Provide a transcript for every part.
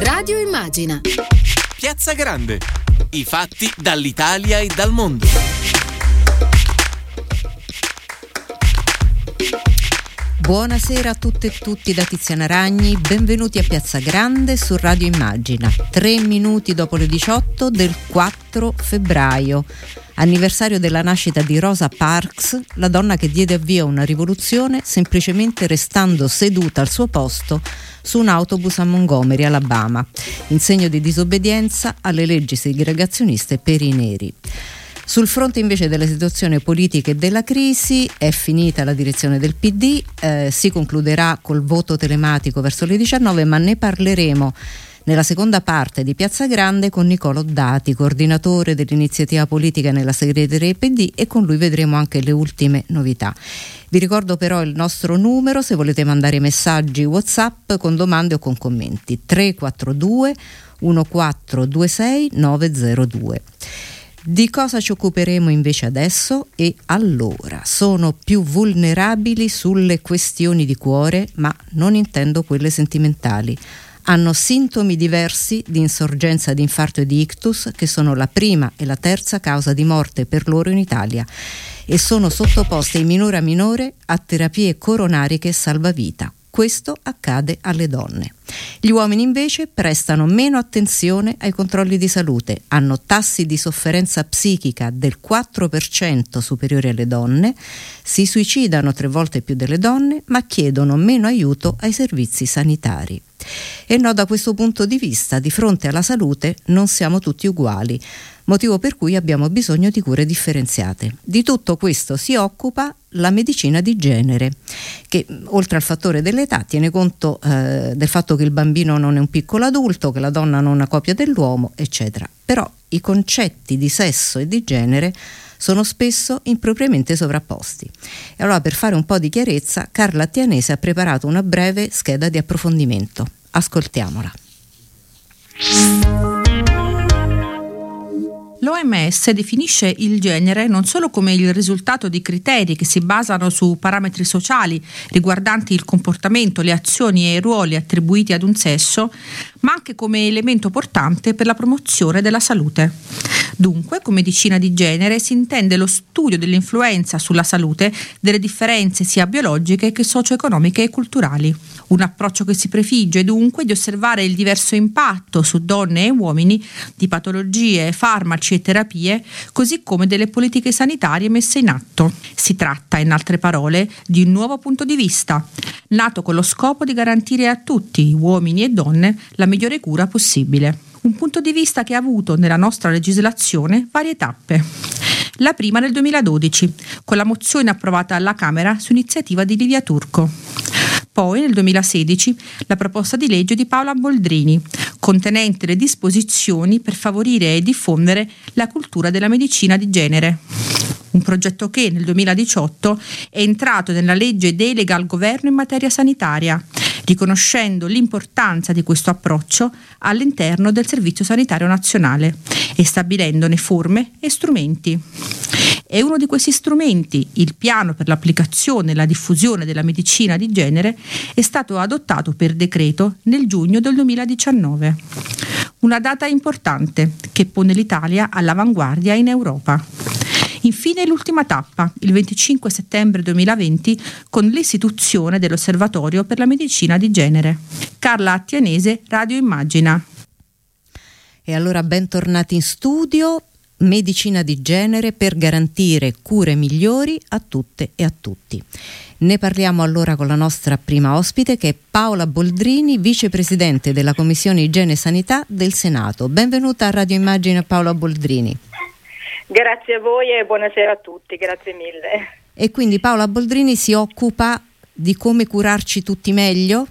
Radio Immagina. Piazza Grande. I fatti dall'Italia e dal mondo. Buonasera a tutte e tutti da Tiziana Ragni, benvenuti a Piazza Grande su Radio Immagina, tre minuti dopo le 18 del 4 febbraio, anniversario della nascita di Rosa Parks, la donna che diede avvio a una rivoluzione semplicemente restando seduta al suo posto su un autobus a Montgomery, Alabama, in segno di disobbedienza alle leggi segregazioniste per i neri. Sul fronte invece della situazione politica e della crisi è finita la direzione del PD, eh, si concluderà col voto telematico verso le 19, ma ne parleremo nella seconda parte di Piazza Grande con Nicolo Dati, coordinatore dell'iniziativa politica nella segreteria PD e con lui vedremo anche le ultime novità. Vi ricordo però il nostro numero se volete mandare messaggi WhatsApp con domande o con commenti 342 1426 902. Di cosa ci occuperemo invece adesso? E allora, sono più vulnerabili sulle questioni di cuore, ma non intendo quelle sentimentali. Hanno sintomi diversi di insorgenza di infarto e di ictus, che sono la prima e la terza causa di morte per loro in Italia, e sono sottoposte in minore a minore a terapie coronariche salvavita. Questo accade alle donne. Gli uomini invece prestano meno attenzione ai controlli di salute, hanno tassi di sofferenza psichica del 4% superiori alle donne, si suicidano tre volte più delle donne, ma chiedono meno aiuto ai servizi sanitari. E no, da questo punto di vista, di fronte alla salute non siamo tutti uguali motivo per cui abbiamo bisogno di cure differenziate. Di tutto questo si occupa la medicina di genere, che oltre al fattore dell'età tiene conto eh, del fatto che il bambino non è un piccolo adulto, che la donna non è una copia dell'uomo, eccetera. Però i concetti di sesso e di genere sono spesso impropriamente sovrapposti. E allora per fare un po' di chiarezza, Carla Attianese ha preparato una breve scheda di approfondimento. Ascoltiamola. L'OMS definisce il genere non solo come il risultato di criteri che si basano su parametri sociali riguardanti il comportamento, le azioni e i ruoli attribuiti ad un sesso, ma anche come elemento portante per la promozione della salute. Dunque, con medicina di genere si intende lo studio dell'influenza sulla salute delle differenze sia biologiche che socio-economiche e culturali. Un approccio che si prefigge dunque di osservare il diverso impatto su donne e uomini di patologie, farmaci e terapie, così come delle politiche sanitarie messe in atto. Si tratta, in altre parole, di un nuovo punto di vista, nato con lo scopo di garantire a tutti, uomini e donne, la migliore cura possibile. Un punto di vista che ha avuto nella nostra legislazione varie tappe. La prima nel 2012, con la mozione approvata alla Camera su iniziativa di Livia Turco. Poi nel 2016 la proposta di legge di Paola Boldrini, contenente le disposizioni per favorire e diffondere la cultura della medicina di genere. Un progetto che nel 2018 è entrato nella legge delega al governo in materia sanitaria, riconoscendo l'importanza di questo approccio all'interno del Servizio Sanitario Nazionale e stabilendone forme e strumenti. E uno di questi strumenti, il piano per l'applicazione e la diffusione della medicina di genere, è stato adottato per decreto nel giugno del 2019. Una data importante che pone l'Italia all'avanguardia in Europa. Infine l'ultima tappa, il 25 settembre 2020, con l'istituzione dell'Osservatorio per la medicina di genere. Carla Attianese, Radio Immagina. E allora bentornati in studio medicina di genere per garantire cure migliori a tutte e a tutti. Ne parliamo allora con la nostra prima ospite che è Paola Boldrini, vicepresidente della Commissione Igiene e Sanità del Senato. Benvenuta a Radio Immagine Paola Boldrini. Grazie a voi e buonasera a tutti, grazie mille. E quindi Paola Boldrini si occupa di come curarci tutti meglio?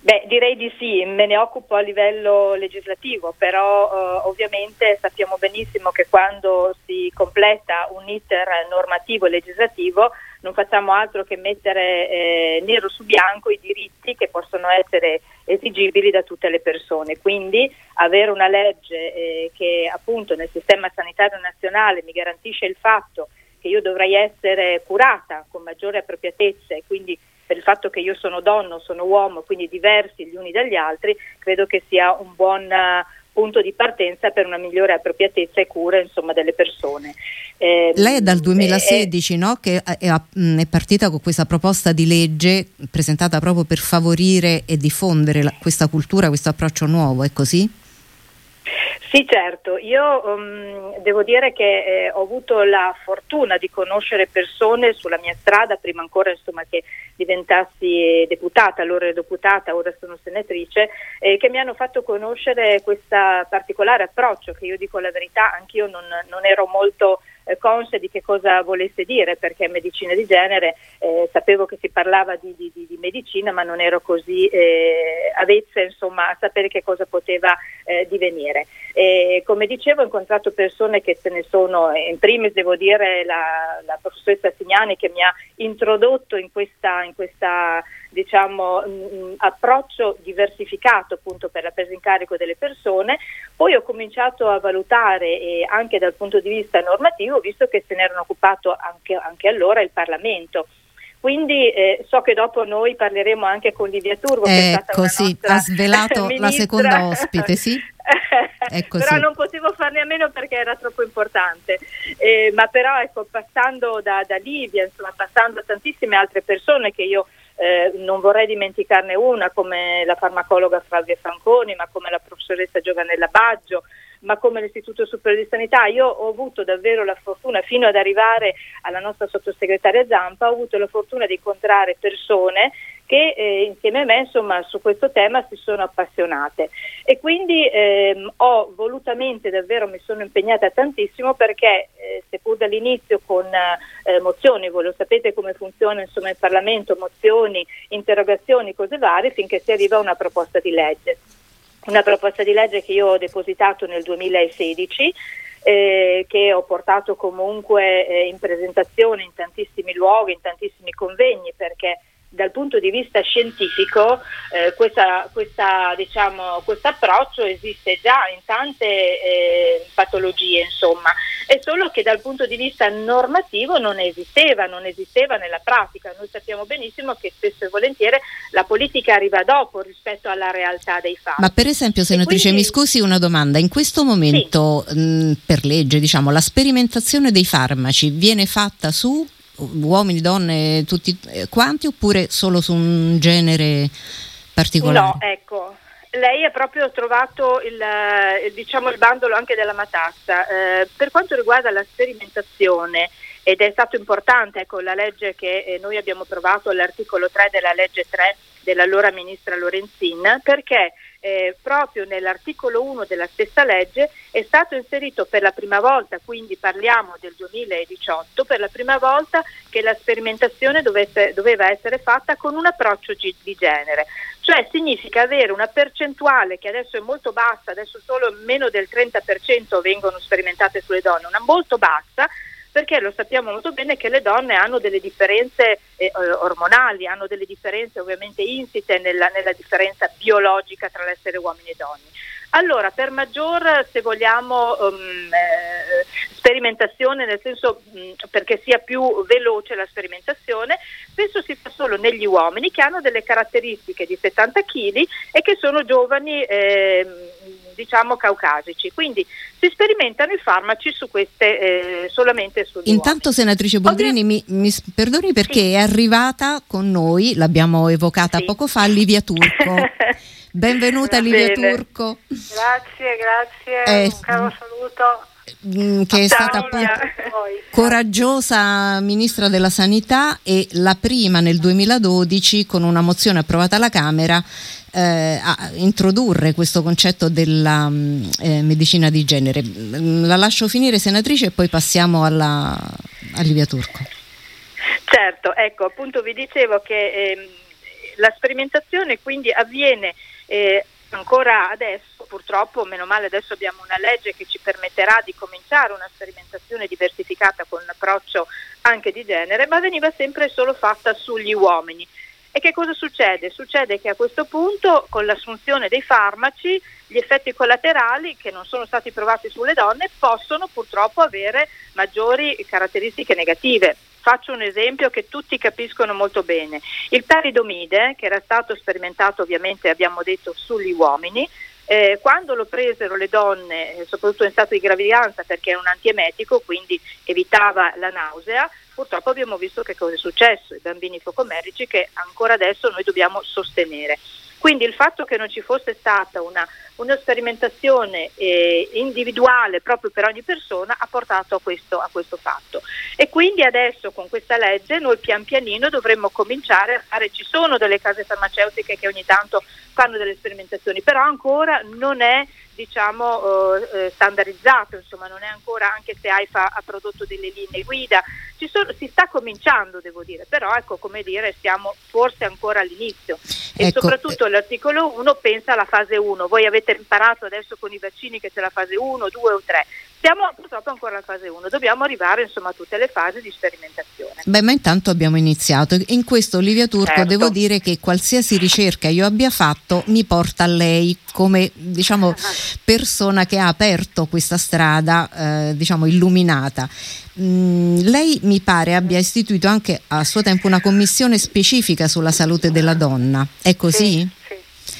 Beh, direi di sì, me ne occupo a livello legislativo, però eh, ovviamente sappiamo benissimo che quando si completa un iter normativo e legislativo non facciamo altro che mettere eh, nero su bianco i diritti che possono essere esigibili da tutte le persone. Quindi avere una legge eh, che appunto nel sistema sanitario nazionale mi garantisce il fatto che io dovrei essere curata con maggiore appropriatezza e quindi per il fatto che io sono donna, sono uomo, quindi diversi gli uni dagli altri, credo che sia un buon punto di partenza per una migliore appropriatezza e cura insomma, delle persone. Eh, Lei è dal 2016 eh, no? che è, è, partita con questa proposta di legge presentata proprio per favorire e diffondere la, questa cultura, questo approccio nuovo, è così? Sì, certo, io um, devo dire che eh, ho avuto la fortuna di conoscere persone sulla mia strada, prima ancora insomma, che diventassi deputata, allora ero deputata, ora sono senatrice, eh, che mi hanno fatto conoscere questo particolare approccio che io dico la verità, anch'io non, non ero molto eh, conscia di che cosa volesse dire, perché medicina di genere eh, sapevo che si parlava di, di, di, medicina, ma non ero così eh, avvezza insomma, a sapere che cosa poteva eh, divenire. E, come dicevo, ho incontrato persone che se ne sono, in primis devo dire la, la professoressa Signani che mi ha introdotto in questa, in questa diciamo, mh, approccio diversificato appunto per la presa in carico delle persone, poi ho cominciato a valutare eh, anche dal punto di vista normativo, visto che se ne erano occupato anche, anche allora il Parlamento. Quindi eh, so che dopo noi parleremo anche con Livia Turbo, ecco, che sì, ha svelato la seconda ospite, sì. ecco, però sì. non potevo farne a meno perché era troppo importante. Eh, ma però ecco, passando da, da Livia, insomma, passando a tantissime altre persone che io eh, non vorrei dimenticarne una come la farmacologa Flavia Franconi, ma come la professoressa Giovanella Baggio, ma come l'Istituto Superiore di Sanità. Io ho avuto davvero la fortuna, fino ad arrivare alla nostra sottosegretaria Zampa, ho avuto la fortuna di incontrare persone che eh, insieme a me insomma, su questo tema si sono appassionate e quindi ehm, ho volutamente davvero mi sono impegnata tantissimo perché eh, seppur dall'inizio con eh, mozioni, voi lo sapete come funziona insomma, il Parlamento, mozioni, interrogazioni, cose varie, finché si arriva a una proposta di legge. Una proposta di legge che io ho depositato nel 2016 eh, che ho portato comunque eh, in presentazione in tantissimi luoghi, in tantissimi convegni perché dal punto di vista scientifico eh, questa, questa, diciamo, questo approccio esiste già in tante eh, patologie, insomma, è solo che dal punto di vista normativo non esisteva, non esisteva nella pratica. Noi sappiamo benissimo che spesso e volentieri la politica arriva dopo rispetto alla realtà dei fatti. Ma per esempio, senatrice, quindi... mi scusi una domanda, in questo momento sì. mh, per legge diciamo, la sperimentazione dei farmaci viene fatta su uomini, donne, tutti eh, quanti oppure solo su un genere particolare? No, ecco. Lei ha proprio trovato il, eh, diciamo, il bandolo anche della matassa. Eh, per quanto riguarda la sperimentazione, ed è stato importante ecco, la legge che eh, noi abbiamo trovato all'articolo 3 della legge 3 dell'allora ministra Lorenzin, perché eh, proprio nell'articolo 1 della stessa legge è stato inserito per la prima volta, quindi parliamo del 2018, per la prima volta che la sperimentazione dovesse, doveva essere fatta con un approccio di genere. Cioè significa avere una percentuale che adesso è molto bassa, adesso solo meno del 30% vengono sperimentate sulle donne, una molto bassa, perché lo sappiamo molto bene che le donne hanno delle differenze eh, ormonali, hanno delle differenze ovviamente insite nella, nella differenza biologica tra l'essere uomini e donne. Allora, per maggior, se vogliamo, um, eh, sperimentazione, nel senso mh, mm, perché sia più veloce la sperimentazione, spesso si fa solo negli uomini che hanno delle caratteristiche di 70 kg e che sono giovani. Eh, diciamo caucasici. Quindi si sperimentano i farmaci su queste eh, solamente sugli Intanto uomini. senatrice Boldrini mi, mi, perdoni perché sì. è arrivata con noi, l'abbiamo evocata sì. poco fa, Livia Turco. Benvenuta Livia Turco. Grazie, grazie, eh, un caro saluto mm, che è stata appunto coraggiosa ministra della sanità e la prima nel 2012 con una mozione approvata alla Camera eh, a introdurre questo concetto della mm, eh, medicina di genere. La lascio finire senatrice e poi passiamo alla, a Livia Turco. Certo, ecco, appunto vi dicevo che eh, la sperimentazione quindi avviene eh, ancora adesso, purtroppo, meno male adesso abbiamo una legge che ci permetterà di cominciare una sperimentazione diversificata con un approccio anche di genere, ma veniva sempre solo fatta sugli uomini. E che cosa succede? Succede che a questo punto con l'assunzione dei farmaci gli effetti collaterali che non sono stati provati sulle donne possono purtroppo avere maggiori caratteristiche negative faccio un esempio che tutti capiscono molto bene. Il peridomide, che era stato sperimentato ovviamente, abbiamo detto, sugli uomini, eh, quando lo presero le donne, eh, soprattutto in stato di gravidanza, perché era un antiemetico, quindi evitava la nausea, purtroppo abbiamo visto che cosa è successo, i bambini focomerici che ancora adesso noi dobbiamo sostenere. Quindi il fatto che non ci fosse stata una, una sperimentazione eh, individuale proprio per ogni persona ha portato a questo, a questo, fatto. E quindi adesso con questa legge noi pian pianino dovremmo cominciare a fare, ci sono delle case farmaceutiche che ogni tanto fanno delle sperimentazioni, però ancora non è diciamo, eh, eh, standardizzato, insomma, non è ancora, anche se AIFA ha prodotto delle linee guida, sono, si sta cominciando, devo dire, però ecco, come dire, siamo forse ancora all'inizio e ecco. soprattutto l'articolo 1 pensa alla fase 1, voi avete imparato adesso con i vaccini che c'è la fase 1, 2 o 3, siamo purtroppo ancora alla fase 1, dobbiamo arrivare insomma a tutte le fasi di sperimentazione. Beh, ma intanto abbiamo iniziato. In questo Olivia Turco certo. devo dire che qualsiasi ricerca io abbia fatto mi porta a lei come diciamo, persona che ha aperto questa strada eh, diciamo, illuminata. Mm, lei mi pare abbia istituito anche a suo tempo una commissione specifica sulla salute della donna, è così? Sì, sì.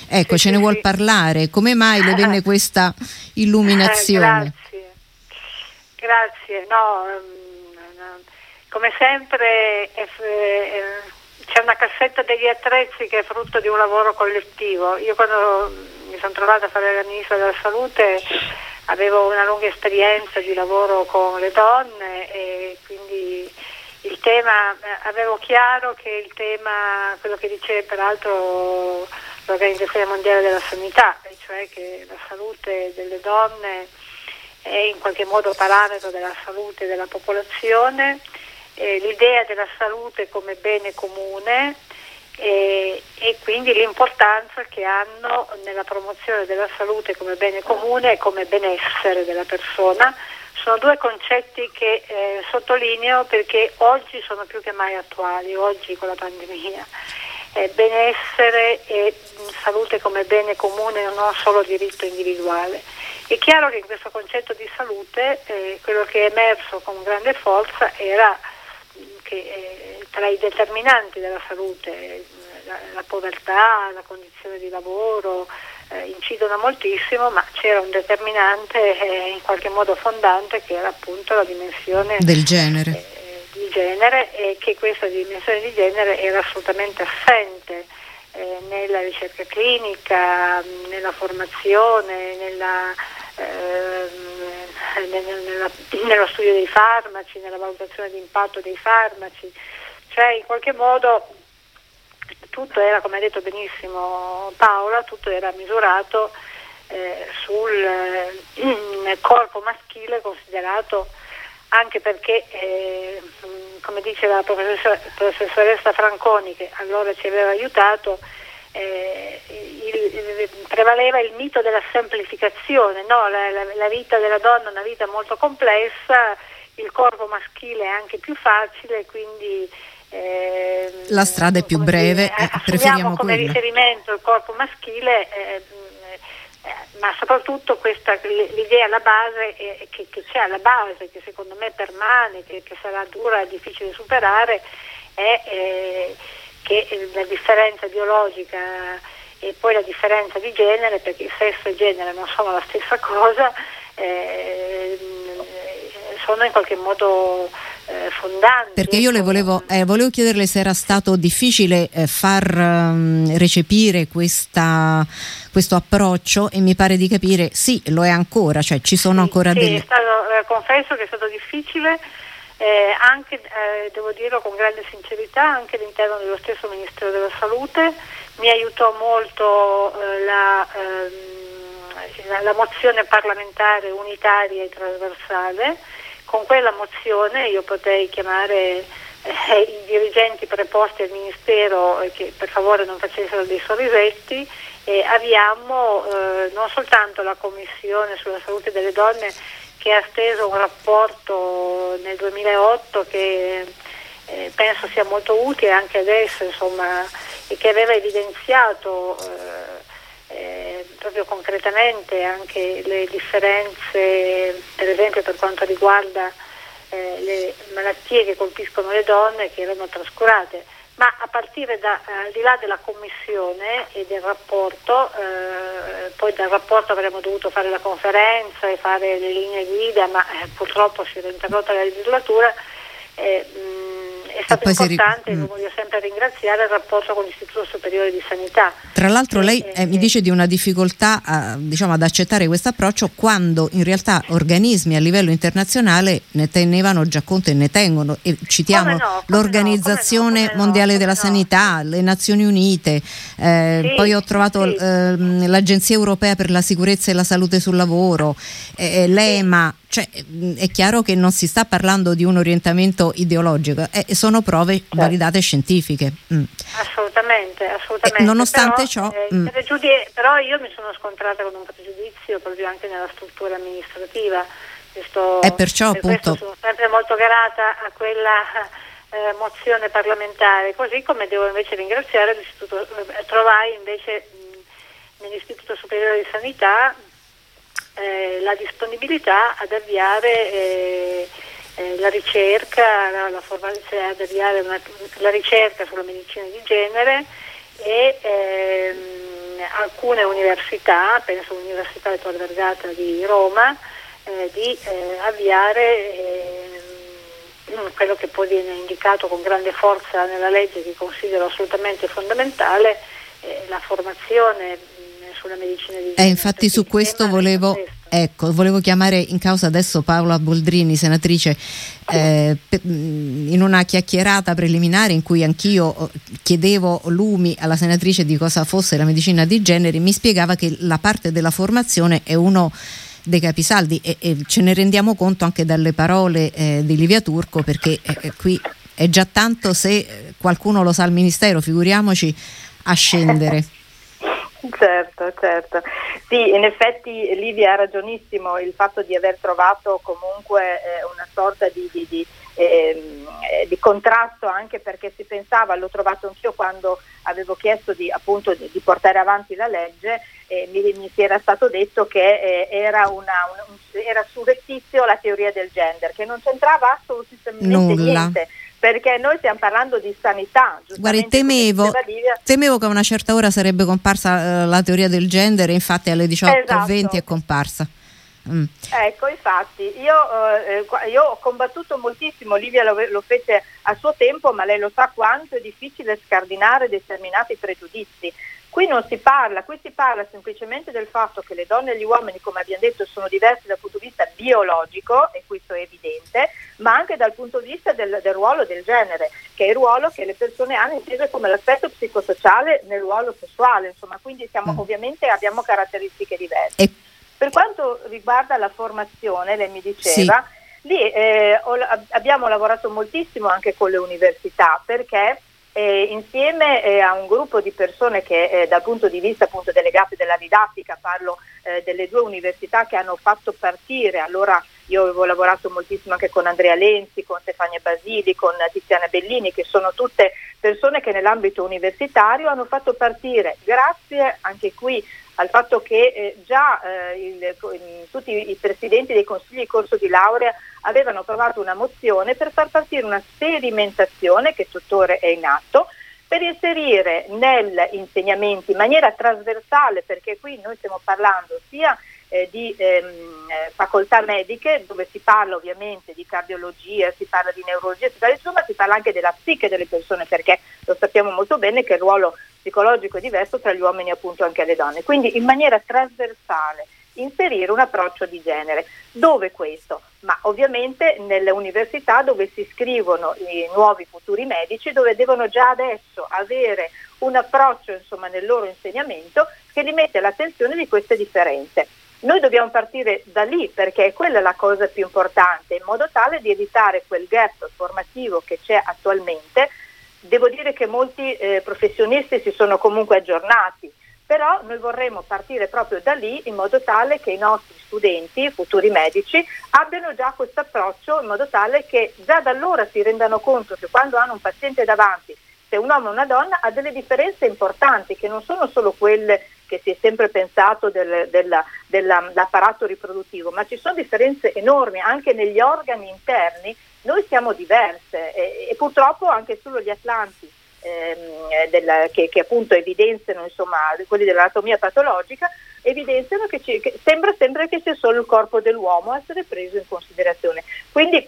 Ecco, sì, ce ne vuol parlare? Come mai le venne questa illuminazione? Eh, Grazie, no, um, come sempre è, c'è una cassetta degli attrezzi che è frutto di un lavoro collettivo. Io quando mi sono trovata a fare la ministra della salute avevo una lunga esperienza di lavoro con le donne e quindi il tema, avevo chiaro che il tema, quello che dice peraltro l'Organizzazione Mondiale della Sanità, cioè che la salute delle donne è in qualche modo parametro della salute della popolazione, eh, l'idea della salute come bene comune eh, e quindi l'importanza che hanno nella promozione della salute come bene comune e come benessere della persona. Sono due concetti che eh, sottolineo perché oggi sono più che mai attuali, oggi con la pandemia. Eh, benessere e salute come bene comune, non solo diritto individuale. È chiaro che in questo concetto di salute eh, quello che è emerso con grande forza era che eh, tra i determinanti della salute la, la povertà, la condizione di lavoro eh, incidono moltissimo, ma c'era un determinante eh, in qualche modo fondante che era appunto la dimensione del genere. Eh, di genere e che questa dimensione di genere era assolutamente assente eh, nella ricerca clinica, nella formazione, nella Ehm, nella, nello studio dei farmaci, nella valutazione di impatto dei farmaci, cioè in qualche modo tutto era, come ha detto benissimo Paola, tutto era misurato eh, sul eh, corpo maschile considerato anche perché, eh, come dice la professoressa Franconi, che allora ci aveva aiutato, eh, il, prevaleva il mito della semplificazione, no? la, la, la, vita della donna è una vita molto complessa, il corpo maschile è anche più facile, quindi eh, la strada è più breve, dire, preferiamo come quella. riferimento il corpo maschile, eh, ma soprattutto questa, l'idea alla base che, che, c'è alla base, che secondo me permane, che, che sarà dura e difficile superare, è eh, che la differenza biologica e poi la differenza di genere, perché sesso e genere non sono la stessa cosa, eh, sono in qualche modo eh, fondanti. Perché io le volevo, eh, volevo, chiederle se era stato difficile eh, far um, recepire questa, questo approccio e mi pare di capire sì, lo è ancora, cioè ci sono sì, ancora sì, delle... Stato, eh, confesso che è stato difficile eh, anche, eh, devo dirlo con grande sincerità, anche all'interno dello stesso Ministero della Salute. Mi aiutò molto la, ehm, la, mozione parlamentare unitaria e trasversale. Con quella mozione io potei chiamare eh, i dirigenti preposti al Ministero che per favore non facessero dei sorrisetti e avviamo eh, non soltanto la Commissione sulla salute delle donne che ha steso un rapporto nel 2008 che eh, penso sia molto utile anche adesso insomma, e che aveva evidenziato eh, proprio concretamente anche le differenze per esempio per quanto riguarda eh, le malattie che colpiscono le donne che erano trascurate ma a partire da, eh, al di là della commissione e del rapporto, eh, poi dal rapporto avremmo dovuto fare la conferenza e fare le linee guida, ma eh, purtroppo si era interrotta la legislatura. Mh, è stato importante, ri- lo voglio sempre ringraziare, il rapporto con l'Istituto Superiore di Sanità. Tra l'altro lei eh, mi dice di una difficoltà a, diciamo, ad accettare questo approccio quando in realtà organismi a livello internazionale ne tenevano già conto e ne tengono. E citiamo no, l'Organizzazione no, Mondiale no, della Sanità, le Nazioni Unite, eh, sì, poi ho trovato sì. eh, l'Agenzia Europea per la Sicurezza e la Salute sul Lavoro, eh, l'EMA. Cioè, è chiaro che non si sta parlando di un orientamento ideologico, eh, sono prove certo. validate scientifiche. Mm. Assolutamente, assolutamente. Eh, nonostante però, ciò... Eh, mm. però io mi sono scontrata con un pregiudizio proprio anche nella struttura amministrativa. Questo, e perciò per appunto... sono sempre molto grata a quella eh, mozione parlamentare, così come devo invece ringraziare l'istituto, eh, trovai invece mh, nell'Istituto Superiore di Sanità eh, la disponibilità ad avviare eh, eh, la ricerca, la, la cioè ad avviare una, la ricerca sulla medicina di genere e ehm, alcune università, penso all'Università di Tor Vergata di Roma, eh, di eh, avviare ehm, quello che poi viene indicato con grande forza nella legge che considero assolutamente fondamentale, eh, la formazione sulla medicina di genere. Eh, infatti su questo volevo, questo. Ecco, volevo chiamare in causa adesso Paola Boldrini, senatrice, eh, in una chiacchierata preliminare in cui anch'io oh, chiedevo lumi alla senatrice di cosa fosse la medicina di genere, mi spiegava che la parte della formazione è uno dei capisaldi e, e ce ne rendiamo conto anche dalle parole eh, di Livia Turco perché eh, eh qui è già tanto se qualcuno lo sa al Ministero, figuriamoci a scendere. Certo, certo. Sì, in effetti Livia ha ragionissimo il fatto di aver trovato comunque eh, una sorta di, di, di, eh, di, contrasto anche perché si pensava, l'ho trovato anch'io quando avevo chiesto di, appunto, di portare avanti la legge, eh, mi, mi, si era stato detto che eh, era, una, un, era surrettizio la teoria del gender, che non c'entrava assolutamente Nulla. niente perché noi stiamo parlando di sanità. Guardi, temevo, temevo, che a una certa ora sarebbe comparsa eh, la teoria del genere, infatti alle 18.20 esatto. è comparsa. Mm. Ecco, infatti, io, eh, io, ho combattuto moltissimo, Livia lo, lo, fece a suo tempo, ma lei lo sa quanto è difficile scardinare determinati pregiudizi. Qui non si parla, qui si parla semplicemente del fatto che le donne e gli uomini, come abbiamo detto, sono diversi dal punto di vista biologico, e questo è evidente, ma anche dal punto di vista del, del ruolo del genere, che è il ruolo che le persone hanno inteso come l'aspetto psicosociale nel ruolo sessuale, insomma, quindi siamo, mm. ovviamente abbiamo caratteristiche diverse. E... Per quanto riguarda la formazione, lei mi diceva, sì. lì eh, ho, abbiamo lavorato moltissimo anche con le università perché eh, insieme eh, a un gruppo di persone che eh, dal punto di vista appunto delegati della didattica, parlo eh, delle due università che hanno fatto partire, allora io avevo lavorato moltissimo anche con Andrea Lenzi, con Stefania Basili, con Tiziana Bellini, che sono tutte persone che nell'ambito universitario hanno fatto partire, grazie anche qui al fatto che eh, già eh, il, tutti i presidenti dei consigli di corso di laurea avevano approvato una mozione per far partire una sperimentazione che tuttora è in atto per inserire negli insegnamenti in maniera trasversale, perché qui noi stiamo parlando sia eh, di ehm, eh, facoltà mediche dove si parla ovviamente di cardiologia, si parla di neurologia, si parla, insomma si parla anche della psiche delle persone perché lo sappiamo molto bene che il ruolo psicologico è diverso tra gli uomini e appunto anche le donne. Quindi in maniera trasversale inserire un approccio di genere. Dove questo? Ma ovviamente nelle università dove si iscrivono i nuovi futuri medici, dove devono già adesso avere un approccio insomma, nel loro insegnamento che li mette all'attenzione di queste differenze. Noi dobbiamo partire da lì perché è quella la cosa più importante, in modo tale di evitare quel gap formativo che c'è attualmente. Devo dire che molti eh, professionisti si sono comunque aggiornati, però noi vorremmo partire proprio da lì in modo tale che i nostri studenti, futuri medici, abbiano già questo approccio in modo tale che già da allora si rendano conto che quando hanno un paziente davanti, se un uomo o una donna, ha delle differenze importanti che non sono solo quelle che si è sempre pensato del, della, dell'apparato riproduttivo, ma ci sono differenze enormi anche negli organi interni, noi siamo diverse e, e purtroppo anche solo gli atlanti ehm, della, che, che, appunto evidenziano insomma, quelli dell'anatomia patologica evidenziano che, ci, che sembra sempre che sia solo il corpo dell'uomo a essere preso in considerazione. Quindi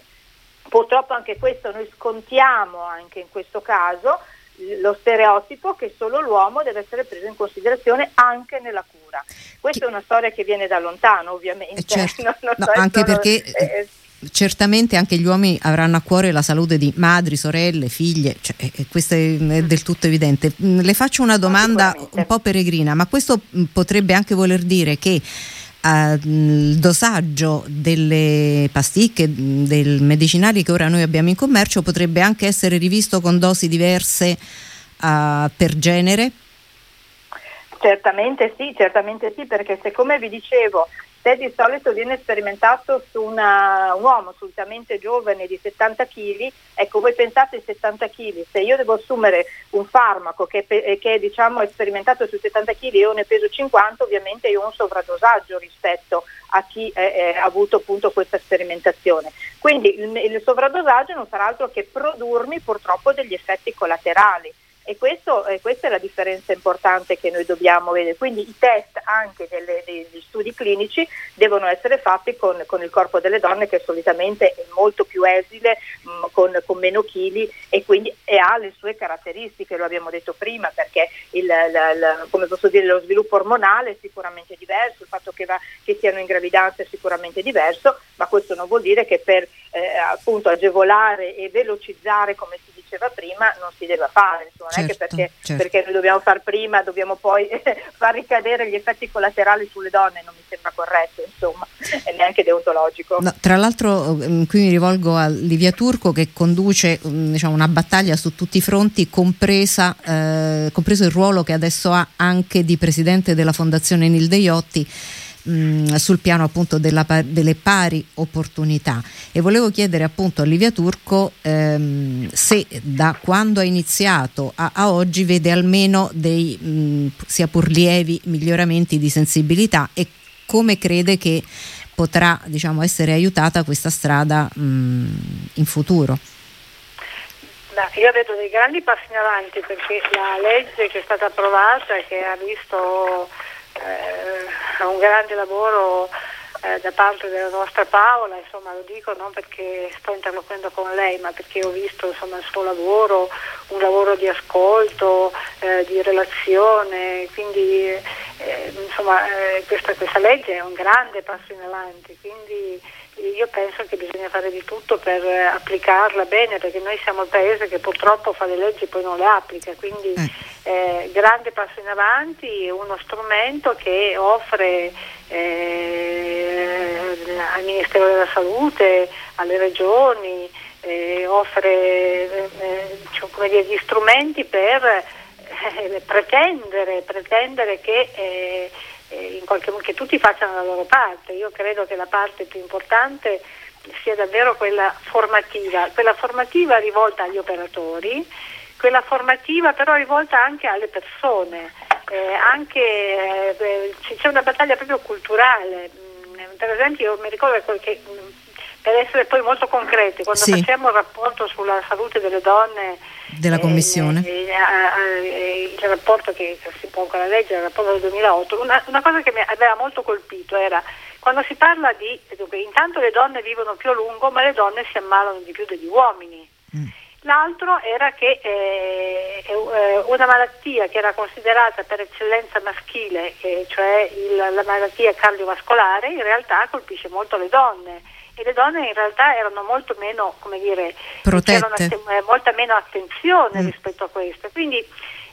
purtroppo anche questo noi scontiamo anche in questo caso lo stereotipo che solo l'uomo deve essere preso in considerazione anche nella cura. Questa è una storia che viene da lontano, ovviamente. Eh certo. non no, so, anche perché eh, certamente anche gli uomini avranno a cuore la salute di madri, sorelle, figlie, cioè, e questo è del tutto evidente. Mm, le faccio una domanda un po' peregrina, ma questo mm, potrebbe anche voler dire che il dosaggio delle pasticche, del medicinali che ora noi abbiamo in commercio potrebbe anche essere rivisto con dosi diverse uh, per genere? Certamente sì, certamente sì, perché se come vi dicevo se di solito viene sperimentato su una, un uomo assolutamente giovane di 70 kg, ecco voi pensate ai 70 kg, se io devo assumere un farmaco che, che diciamo, è sperimentato su 70 kg e io ne peso 50, ovviamente io ho un sovradosaggio rispetto a chi eh, ha avuto appunto questa sperimentazione. Quindi il, il sovradosaggio non farà altro che produrmi purtroppo degli effetti collaterali. E, questo, eh, questa è la differenza importante che noi dobbiamo vedere. Quindi i test anche delle, degli studi clinici devono essere fatti con, con, il corpo delle donne che solitamente è molto più esile, mh, mm, con, con, meno chili e quindi e ha le sue caratteristiche, lo abbiamo detto prima, perché il, la, la, dire, lo sviluppo ormonale è sicuramente diverso, il fatto che, va, che siano in gravidanza è sicuramente diverso, ma questo non vuol dire che per eh, appunto agevolare e velocizzare, come si diceva prima, non si deve fare, insomma, certo, non è che certo, perché, certo. perché noi dobbiamo far prima, dobbiamo poi far ricadere gli effetti collaterali sulle donne, non mi sembra corretto, insomma, e neanche deontologico. No, tra l'altro mm, qui mi rivolgo a Livia Turco che conduce mm, diciamo, una battaglia su tutti i fronti, compresa, eh, compreso il ruolo che adesso ha anche di presidente della Fondazione Nilde Iotti mh, sul piano appunto della, delle pari opportunità e volevo chiedere appunto a Livia Turco ehm, se da quando ha iniziato a, a oggi vede almeno dei mh, sia pur lievi miglioramenti di sensibilità e come crede che potrà diciamo, essere aiutata questa strada mh, in futuro. io vedo dei grandi passi in avanti perché la legge che è stata approvata che ha visto eh, un grande lavoro eh, da parte della nostra Paola, insomma lo dico non perché sto interloquendo con lei, ma perché ho visto insomma, il suo lavoro, un lavoro di ascolto, eh, di relazione, quindi eh, insomma, eh, questa, questa, legge è un grande passo in avanti, quindi io penso che bisogna fare di tutto per applicarla bene, perché noi siamo il paese che purtroppo fa le leggi e poi non le applica, quindi mm. eh, grande passo in avanti, uno strumento che offre eh, al Ministero della Salute, alle regioni, eh, offre eh, cioè, dire, gli strumenti per eh, pretendere, pretendere che eh, qualche che tutti facciano la loro parte. Io credo che la parte più importante sia davvero quella formativa, quella formativa rivolta agli operatori, quella formativa però rivolta anche alle persone, eh, anche, eh, c'è una battaglia proprio culturale. Mm, per esempio io mi ricordo che mm, per essere poi molto concreti, quando sì. facciamo il rapporto sulla salute delle donne della Commissione, eh, eh, eh, il rapporto che si può ancora leggere, il rapporto del 2008, una, una cosa che mi aveva molto colpito era quando si parla di, dunque, intanto le donne vivono più a lungo, ma le donne si ammalano di più degli uomini. Mm. L'altro era che eh, una malattia che era considerata per eccellenza maschile, eh, cioè il, la malattia cardiovascolare, in realtà colpisce molto le donne e le donne in realtà erano molto meno, come dire, protette, eh, molta meno attenzione mm. rispetto a questo. Quindi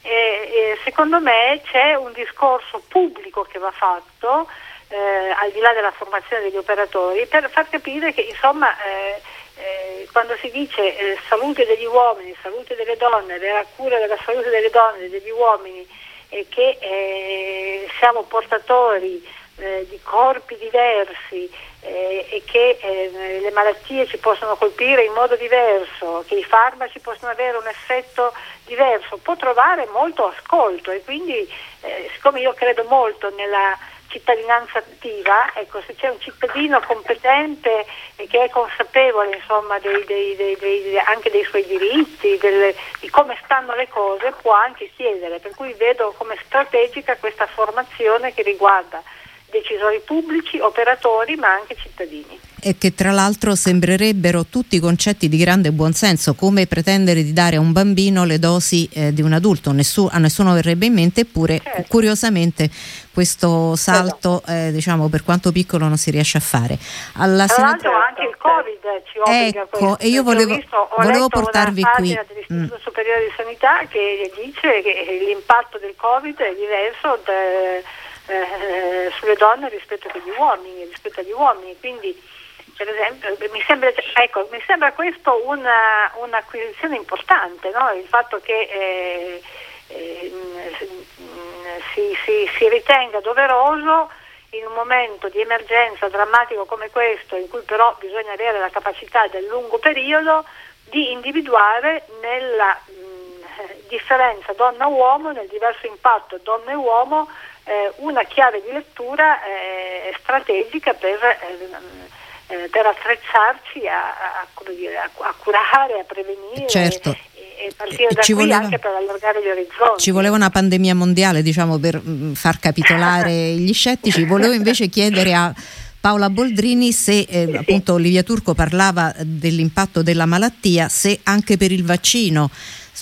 eh, eh, secondo me c'è un discorso pubblico che va fatto, eh, al di là della formazione degli operatori, per far capire che insomma eh, eh, quando si dice salute degli uomini, salute delle donne, la cura della salute delle donne e degli uomini e che siamo portatori eh, di corpi diversi eh, e che eh, le malattie ci possono colpire in modo diverso, che i farmaci possono avere un effetto diverso, può trovare molto ascolto e quindi eh, siccome io credo molto nella cittadinanza attiva, ecco, se c'è un cittadino competente e che è consapevole insomma, dei, dei, dei, anche dei suoi diritti, delle, di come stanno le cose, può anche chiedere, per cui vedo come strategica questa formazione che riguarda decisori pubblici, operatori ma anche cittadini. E che tra l'altro sembrerebbero tutti concetti di grande buonsenso, come pretendere di dare a un bambino le dosi eh, di un adulto, Nessu- a nessuno verrebbe in mente, eppure certo. curiosamente questo salto eh, diciamo, per quanto piccolo non si riesce a fare. Alla tra l'altro anche il Covid ci obbliga ecco, questo, e io volevo, visto, ho volevo portarvi qui. dell'Istituto mm. Superiore di Sanità che dice che l'impatto del Covid è diverso da, eh, sulle donne rispetto agli uomini, rispetto agli uomini. Quindi, per esempio, mi sembra, ecco, mi sembra questo una, un'acquisizione importante, no? il fatto che eh, eh, si, si, si ritenga doveroso in un momento di emergenza drammatico come questo, in cui però bisogna avere la capacità del lungo periodo, di individuare nella mh, differenza donna-uomo, nel diverso impatto donna e uomo, eh, una chiave di lettura eh, strategica per, eh, eh, per attrezzarci a, a, dire, a, curare, a prevenire. Certo. E, e partire da ci qui voleva, anche per allargare gli orizzonti. Ci voleva una pandemia mondiale, diciamo, per mm, far capitolare gli scettici. Volevo invece chiedere a Paola Boldrini se eh, appunto Olivia Turco parlava dell'impatto della malattia, se anche per il vaccino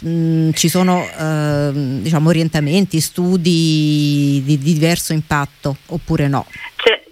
mh, mm, ci sono eh, diciamo, orientamenti, studi di, di, diverso impatto oppure no? C'è,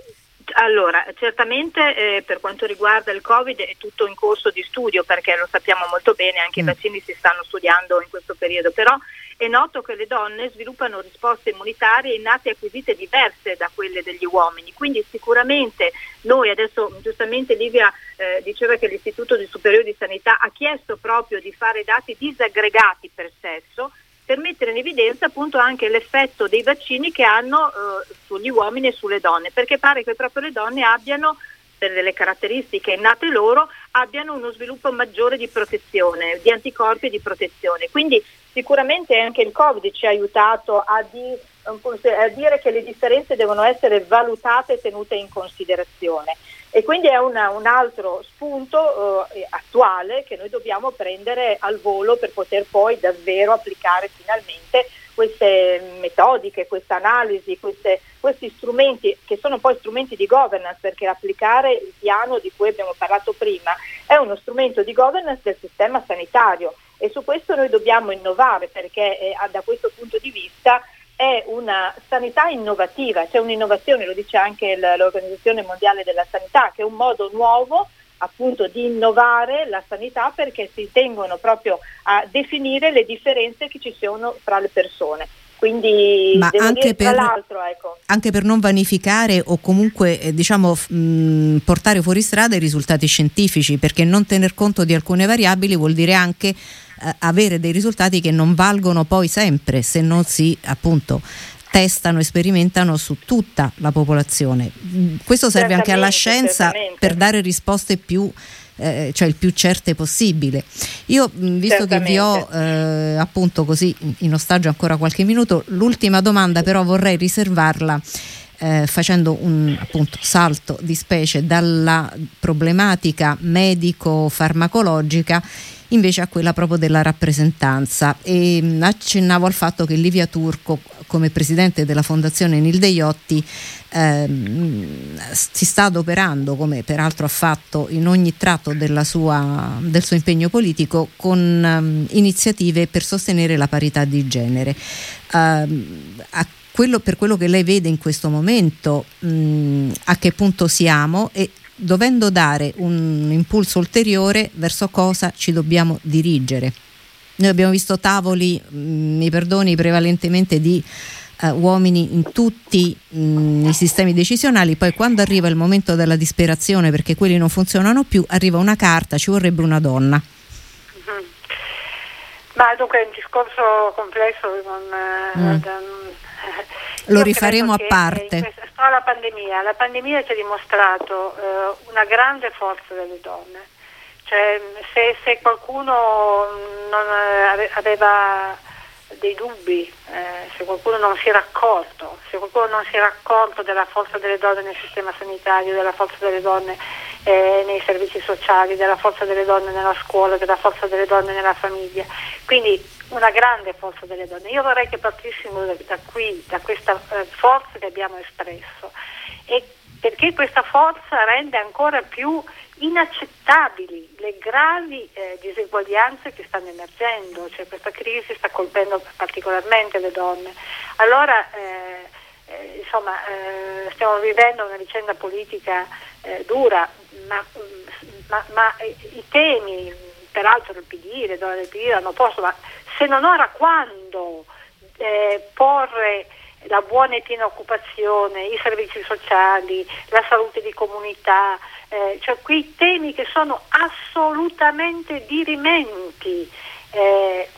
allora, certamente eh, per quanto riguarda il Covid è tutto in corso di studio perché lo sappiamo molto bene, anche mm. i vaccini si stanno studiando in questo periodo, però è noto che le donne sviluppano risposte immunitarie innate e acquisite diverse da quelle degli uomini, quindi sicuramente noi adesso giustamente Livia eh, diceva che l'Istituto di Superiore di Sanità ha chiesto proprio di fare dati disaggregati per sesso per mettere in evidenza appunto anche l'effetto dei vaccini che hanno eh, sugli uomini e sulle donne, perché pare che proprio le donne abbiano per delle caratteristiche innate loro abbiano uno sviluppo maggiore di protezione, di anticorpi e di protezione. Quindi sicuramente anche il Covid ci ha aiutato a, di, a dire che le differenze devono essere valutate e tenute in considerazione. E quindi è una, un altro spunto eh, attuale che noi dobbiamo prendere al volo per poter poi davvero applicare finalmente queste metodiche, questa analisi, queste, questi strumenti che sono poi strumenti di governance perché applicare il piano di cui abbiamo parlato prima è uno strumento di governance del sistema sanitario e su questo noi dobbiamo innovare perché eh, da questo punto di vista è una sanità innovativa, c'è un'innovazione, lo dice anche l'Organizzazione Mondiale della Sanità, che è un modo nuovo appunto di innovare la sanità perché si tengono proprio a definire le differenze che ci sono fra le persone. Quindi Ma anche, dire, per, ecco. anche, per, non vanificare o comunque eh, diciamo, mh, portare fuori strada i risultati scientifici, perché non tener conto di alcune variabili vuol dire anche avere dei risultati che non valgono poi sempre se non si appunto testano e sperimentano su tutta la popolazione. Questo serve anche alla scienza per dare risposte più eh, cioè il più certe possibile. Io, visto Certamente. che vi ho eh, appunto così in ostaggio ancora qualche minuto, l'ultima domanda però vorrei riservarla eh, facendo un appunto, salto di specie dalla problematica medico-farmacologica invece a quella proprio della rappresentanza. E mh, accennavo al fatto che Livia Turco come presidente della fondazione Nilde Iotti ehm, si sta adoperando come peraltro ha fatto in ogni tratto sua, del suo impegno politico con um, iniziative per sostenere la parità di genere. Ehm, quello, per quello che lei vede in questo momento mh, a che punto siamo e dovendo dare un impulso ulteriore verso cosa ci dobbiamo dirigere. Noi abbiamo visto tavoli, mh, mi perdoni, prevalentemente di uh, uomini in tutti mh, i sistemi decisionali, poi quando arriva il momento della disperazione perché quelli non funzionano più, arriva una carta, ci vorrebbe una donna. Mm-hmm. Ma dunque è un discorso complesso, non, mm. non, Lo rifaremo a parte. Questa, la pandemia. La pandemia ci ha dimostrato eh, una grande forza delle donne. Cioè, se, se qualcuno non aveva dei dubbi, eh, se qualcuno non si era accorto, se qualcuno non si era accorto della forza delle donne nel sistema sanitario, della forza delle donne eh, nei servizi sociali, della forza delle donne nella scuola, della forza delle donne nella famiglia. Quindi una grande forza delle donne. Io vorrei che partissimo da, qui, da questa eh, forza che abbiamo espresso, e perché questa forza rende ancora più inaccettabili le gravi eh, diseguaglianze che stanno emergendo, cioè questa crisi sta colpendo particolarmente le donne. Allora, eh, eh, insomma, eh, stiamo vivendo una vicenda politica eh, dura, ma, ma, ma, i temi, peraltro il PD, le donne del PD l'hanno posto, ma se non ora quando eh, porre la buona e piena occupazione, i servizi sociali, la salute di comunità, eh, cioè quei temi che sono assolutamente dirimenti eh,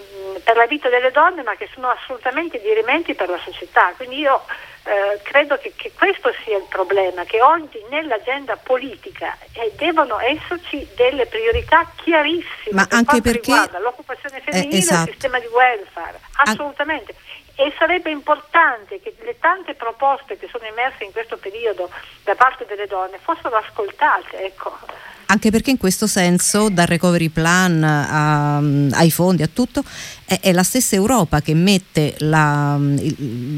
per la vita delle donne ma che sono assolutamente dirimenti per la società. Quindi io eh, credo che, che, questo sia il problema, che oggi nell'agenda politica eh, devono esserci delle priorità chiarissime ma per anche perché riguarda l'occupazione femminile e esatto. il sistema di welfare, assolutamente. An- e sarebbe importante che le tante proposte che sono emerse in questo periodo da parte delle donne fossero ascoltate. Ecco. Anche perché in questo senso, dal recovery plan a, ai fondi, a tutto, è, è, la stessa Europa che mette la, il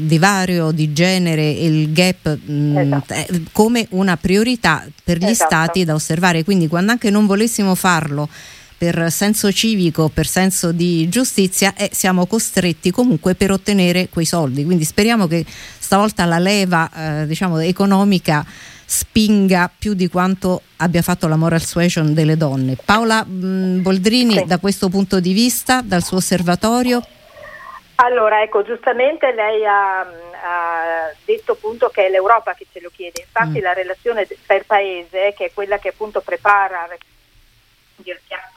divario di genere e il gap esatto. mh, come una priorità per gli esatto. stati da osservare. Quindi quando anche non volessimo farlo per senso civico, per senso di giustizia e siamo costretti comunque per ottenere quei soldi. Quindi speriamo che stavolta la leva eh, diciamo, economica spinga più di quanto abbia fatto la moral suasion delle donne. Paola mh, Boldrini, sì. da questo punto di vista, dal suo osservatorio? Allora, ecco, giustamente lei ha, ha, detto appunto che è l'Europa che ce lo chiede, infatti mm. la relazione per paese, che è quella che appunto prepara il piano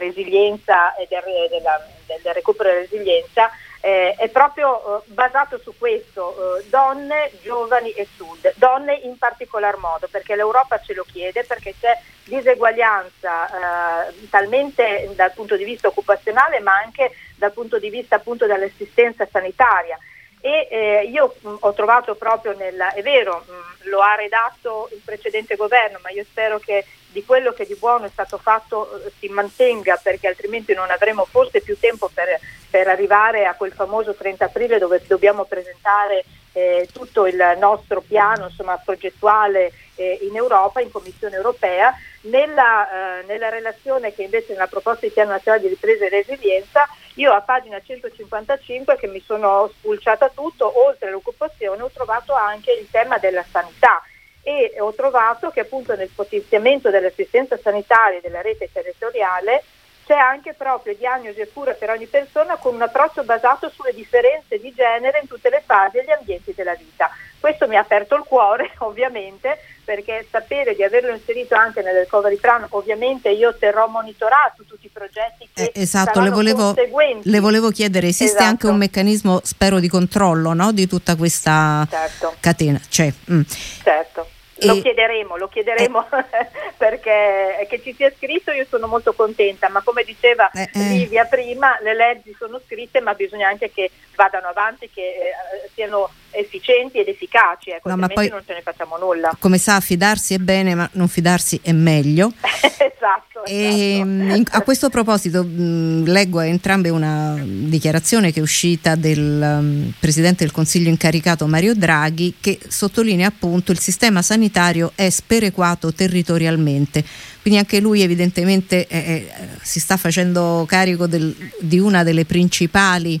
resilienza e del, della, del recupero e resilienza eh, è proprio eh, basato su questo, eh, donne, giovani e sud, donne in particolar modo, perché l'Europa ce lo chiede, perché c'è diseguaglianza eh, talmente dal punto di vista occupazionale ma anche dal punto di vista appunto dell'assistenza sanitaria e eh, io mh, ho trovato proprio nella, è vero, mh, lo ha redatto il precedente governo, ma io spero che di quello che di buono è stato fatto eh, si mantenga perché altrimenti non avremo forse più tempo per, per arrivare a quel famoso 30 aprile dove dobbiamo presentare eh, tutto il nostro piano insomma, progettuale eh, in Europa, in Commissione europea. Nella, eh, nella, relazione che invece nella proposta di piano nazionale di ripresa e resilienza, io a pagina 155 che mi sono spulciata tutto, oltre all'occupazione ho trovato anche il tema della sanità. E ho trovato che appunto nel potenziamento dell'assistenza sanitaria e della rete territoriale c'è anche proprio diagnosi e cura per ogni persona con un approccio basato sulle differenze di genere in tutte le fasi e gli ambienti della vita. Questo mi ha aperto il cuore, ovviamente, perché sapere di averlo inserito anche nel recovery plan, ovviamente io terrò monitorato tutti i progetti che eh, esatto, le volevo, le volevo, chiedere, esiste esatto. anche un meccanismo, spero, di controllo no? di tutta questa certo. catena? Cioè, mm. Certo. Lo chiederemo, lo chiederemo eh, perché che ci sia scritto io sono molto contenta, ma come diceva eh, eh. Livia prima, le leggi sono scritte ma bisogna anche che vadano avanti, che eh, siano efficienti ed efficaci, ecco, no, altrimenti non ce ne facciamo nulla. Come sa, fidarsi è bene, ma non fidarsi è meglio. esatto. E, esatto. Mm, in, a questo proposito mh, mm, leggo a entrambe una dichiarazione che è uscita del um, Presidente del Consiglio incaricato Mario Draghi che sottolinea appunto il sistema sanitario è sperequato territorialmente. Quindi anche lui evidentemente eh, eh, si sta facendo carico del, di una delle principali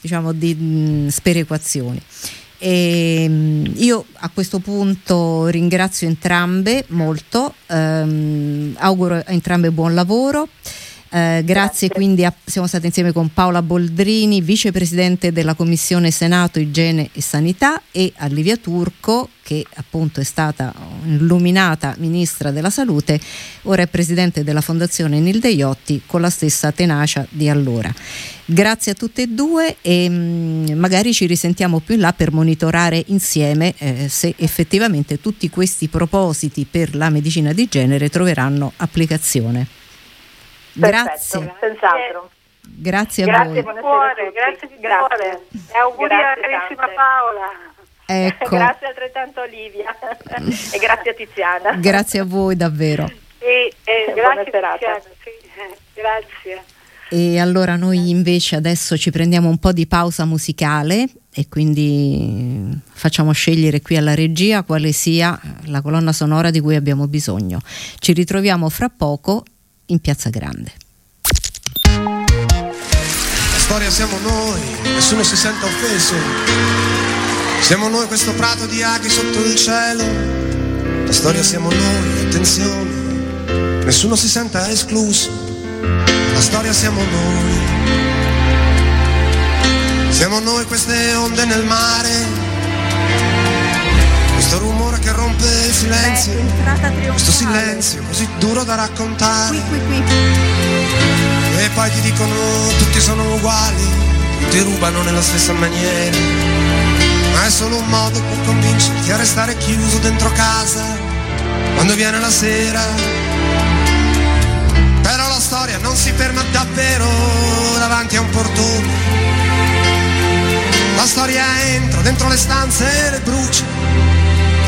diciamo, di mh, sperequazioni. E, ehm, io a questo punto ringrazio entrambe molto, ehm, auguro a entrambe buon lavoro. Eh, grazie, grazie, quindi a, siamo stati insieme con Paola Boldrini, vicepresidente della Commissione Senato Igiene e Sanità e a Livia Turco che appunto è stata illuminata ministra della salute, ora è presidente della Fondazione Nilde Iotti con la stessa tenacia di allora. Grazie a tutte e due e mh, mm, magari ci risentiamo più in là per monitorare insieme eh, se effettivamente tutti questi propositi per la medicina di genere troveranno applicazione. Perfetto, grazie. Senz'altro. Grazie a grazie voi. Di cuore, grazie di grazie. cuore. E auguri alla carissima Paola. Ecco. grazie altrettanto Olivia e grazie a Tiziana. Grazie a voi davvero. E, e grazie Tiziana, sì, eh, grazie. E allora noi invece adesso ci prendiamo un po' di pausa musicale e quindi facciamo scegliere qui alla regia quale sia la colonna sonora di cui abbiamo bisogno. Ci ritroviamo fra poco in Piazza Grande. La storia siamo noi, nessuno si sente offeso. Siamo noi questo prato di aghi sotto il cielo. La storia siamo noi, attenzione, nessuno si senta escluso. La storia siamo noi. Siamo noi queste onde nel mare che rompe il silenzio. Beh, questo silenzio così duro da raccontare. Qui, qui, qui. E poi ti dicono tutti sono uguali, ti rubano nella stessa maniera. Ma è solo un modo per convincerti a restare chiuso dentro casa quando viene la sera. Però la storia non si ferma davvero davanti a un portone. La storia entra dentro le stanze e le brucia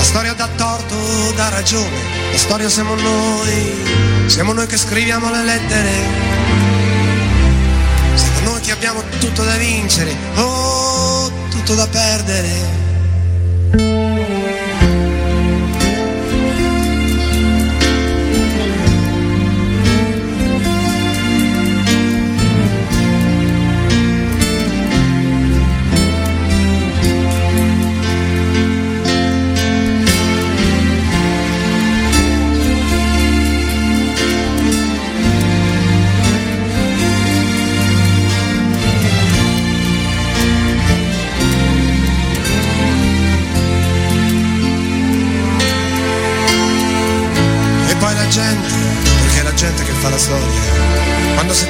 la storia dà torto, dà ragione, la storia siamo noi, siamo noi che scriviamo le lettere, siamo noi che abbiamo tutto da vincere, oh, tutto da perdere.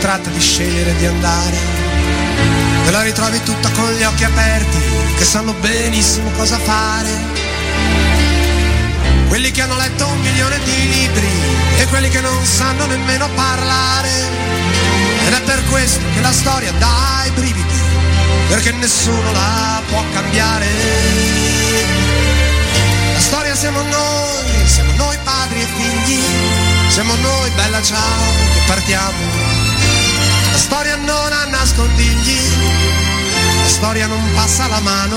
Tratta di scegliere di andare, te la ritrovi tutta con gli occhi aperti, che sanno benissimo cosa fare. Quelli che hanno letto un milione di libri e quelli che non sanno nemmeno parlare. Ed è per questo che la storia dà i brividi, perché nessuno la può cambiare. La storia siamo noi, siamo noi padri e figli, siamo noi bella ciao che partiamo storia non ha nascondigli, la storia non passa la mano,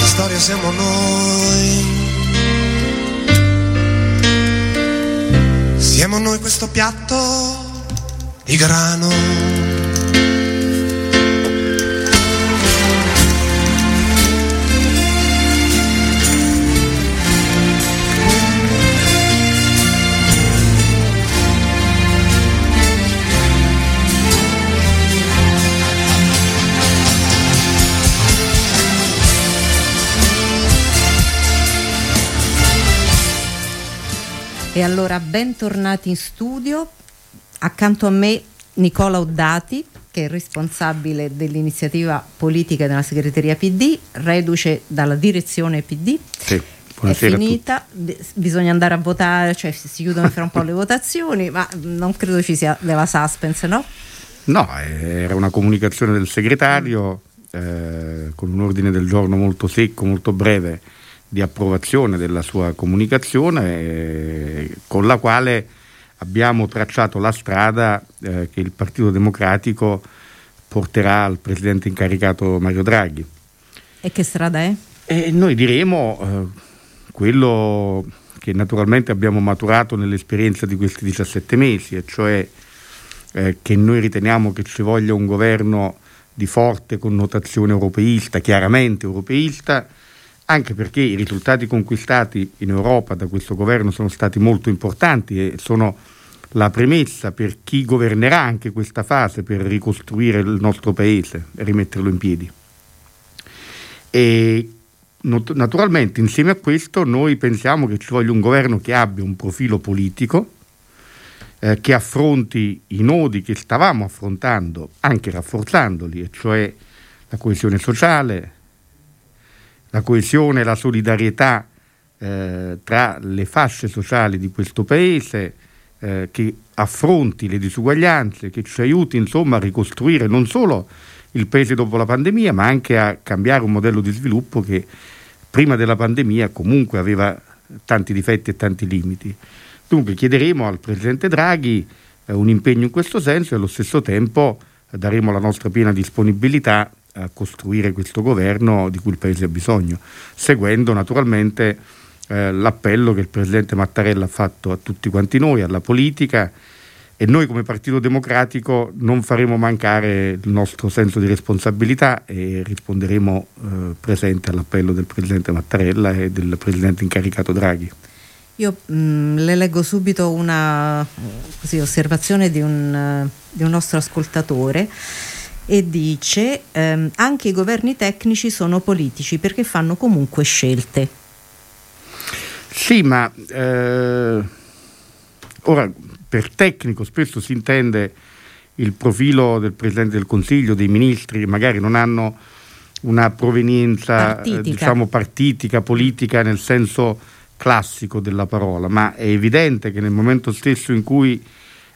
la storia siamo noi. Siamo noi questo piatto di grano. E allora bentornati in studio, accanto a me Nicola Oddati che è responsabile dell'iniziativa politica della segreteria PD, reduce dalla direzione PD. Sì. È finita, bisogna andare a votare, cioè si chiudono fra un po' le votazioni, ma non credo ci sia della suspense, no? No, era una comunicazione del segretario eh, con un ordine del giorno molto secco, molto breve di approvazione della sua comunicazione eh, con la quale abbiamo tracciato la strada eh, che il Partito Democratico porterà al Presidente incaricato Mario Draghi. E che strada è? E noi diremo eh, quello che naturalmente abbiamo maturato nell'esperienza di questi 17 mesi, e cioè eh, che noi riteniamo che ci voglia un governo di forte connotazione europeista, chiaramente europeista, anche perché i risultati conquistati in Europa da questo governo sono stati molto importanti e sono la premessa per chi governerà anche questa fase per ricostruire il nostro paese e rimetterlo in piedi. E naturalmente insieme a questo noi pensiamo che ci voglia un governo che abbia un profilo politico, eh, che affronti i nodi che stavamo affrontando, anche rafforzandoli, e cioè la coesione sociale, la coesione e la solidarietà eh, tra le fasce sociali di questo paese, eh, che affronti le disuguaglianze, che ci aiuti insomma a ricostruire non solo il paese dopo la pandemia, ma anche a cambiare un modello di sviluppo che prima della pandemia comunque aveva tanti difetti e tanti limiti. Dunque chiederemo al Presidente Draghi eh, un impegno in questo senso e allo stesso tempo daremo la nostra piena disponibilità a costruire questo governo di cui il Paese ha bisogno, seguendo naturalmente eh, l'appello che il Presidente Mattarella ha fatto a tutti quanti noi, alla politica e noi come Partito Democratico non faremo mancare il nostro senso di responsabilità e risponderemo eh, presente all'appello del Presidente Mattarella e del Presidente incaricato Draghi. Io mh, mm, le leggo subito una così, osservazione di un, di un, nostro ascoltatore e dice ehm, anche i governi tecnici sono politici perché fanno comunque scelte. Sì, ma eh, ora per tecnico spesso si intende il profilo del Presidente del Consiglio, dei ministri, magari non hanno una provenienza partitica, eh, diciamo, partitica politica nel senso classico della parola, ma è evidente che nel momento stesso in cui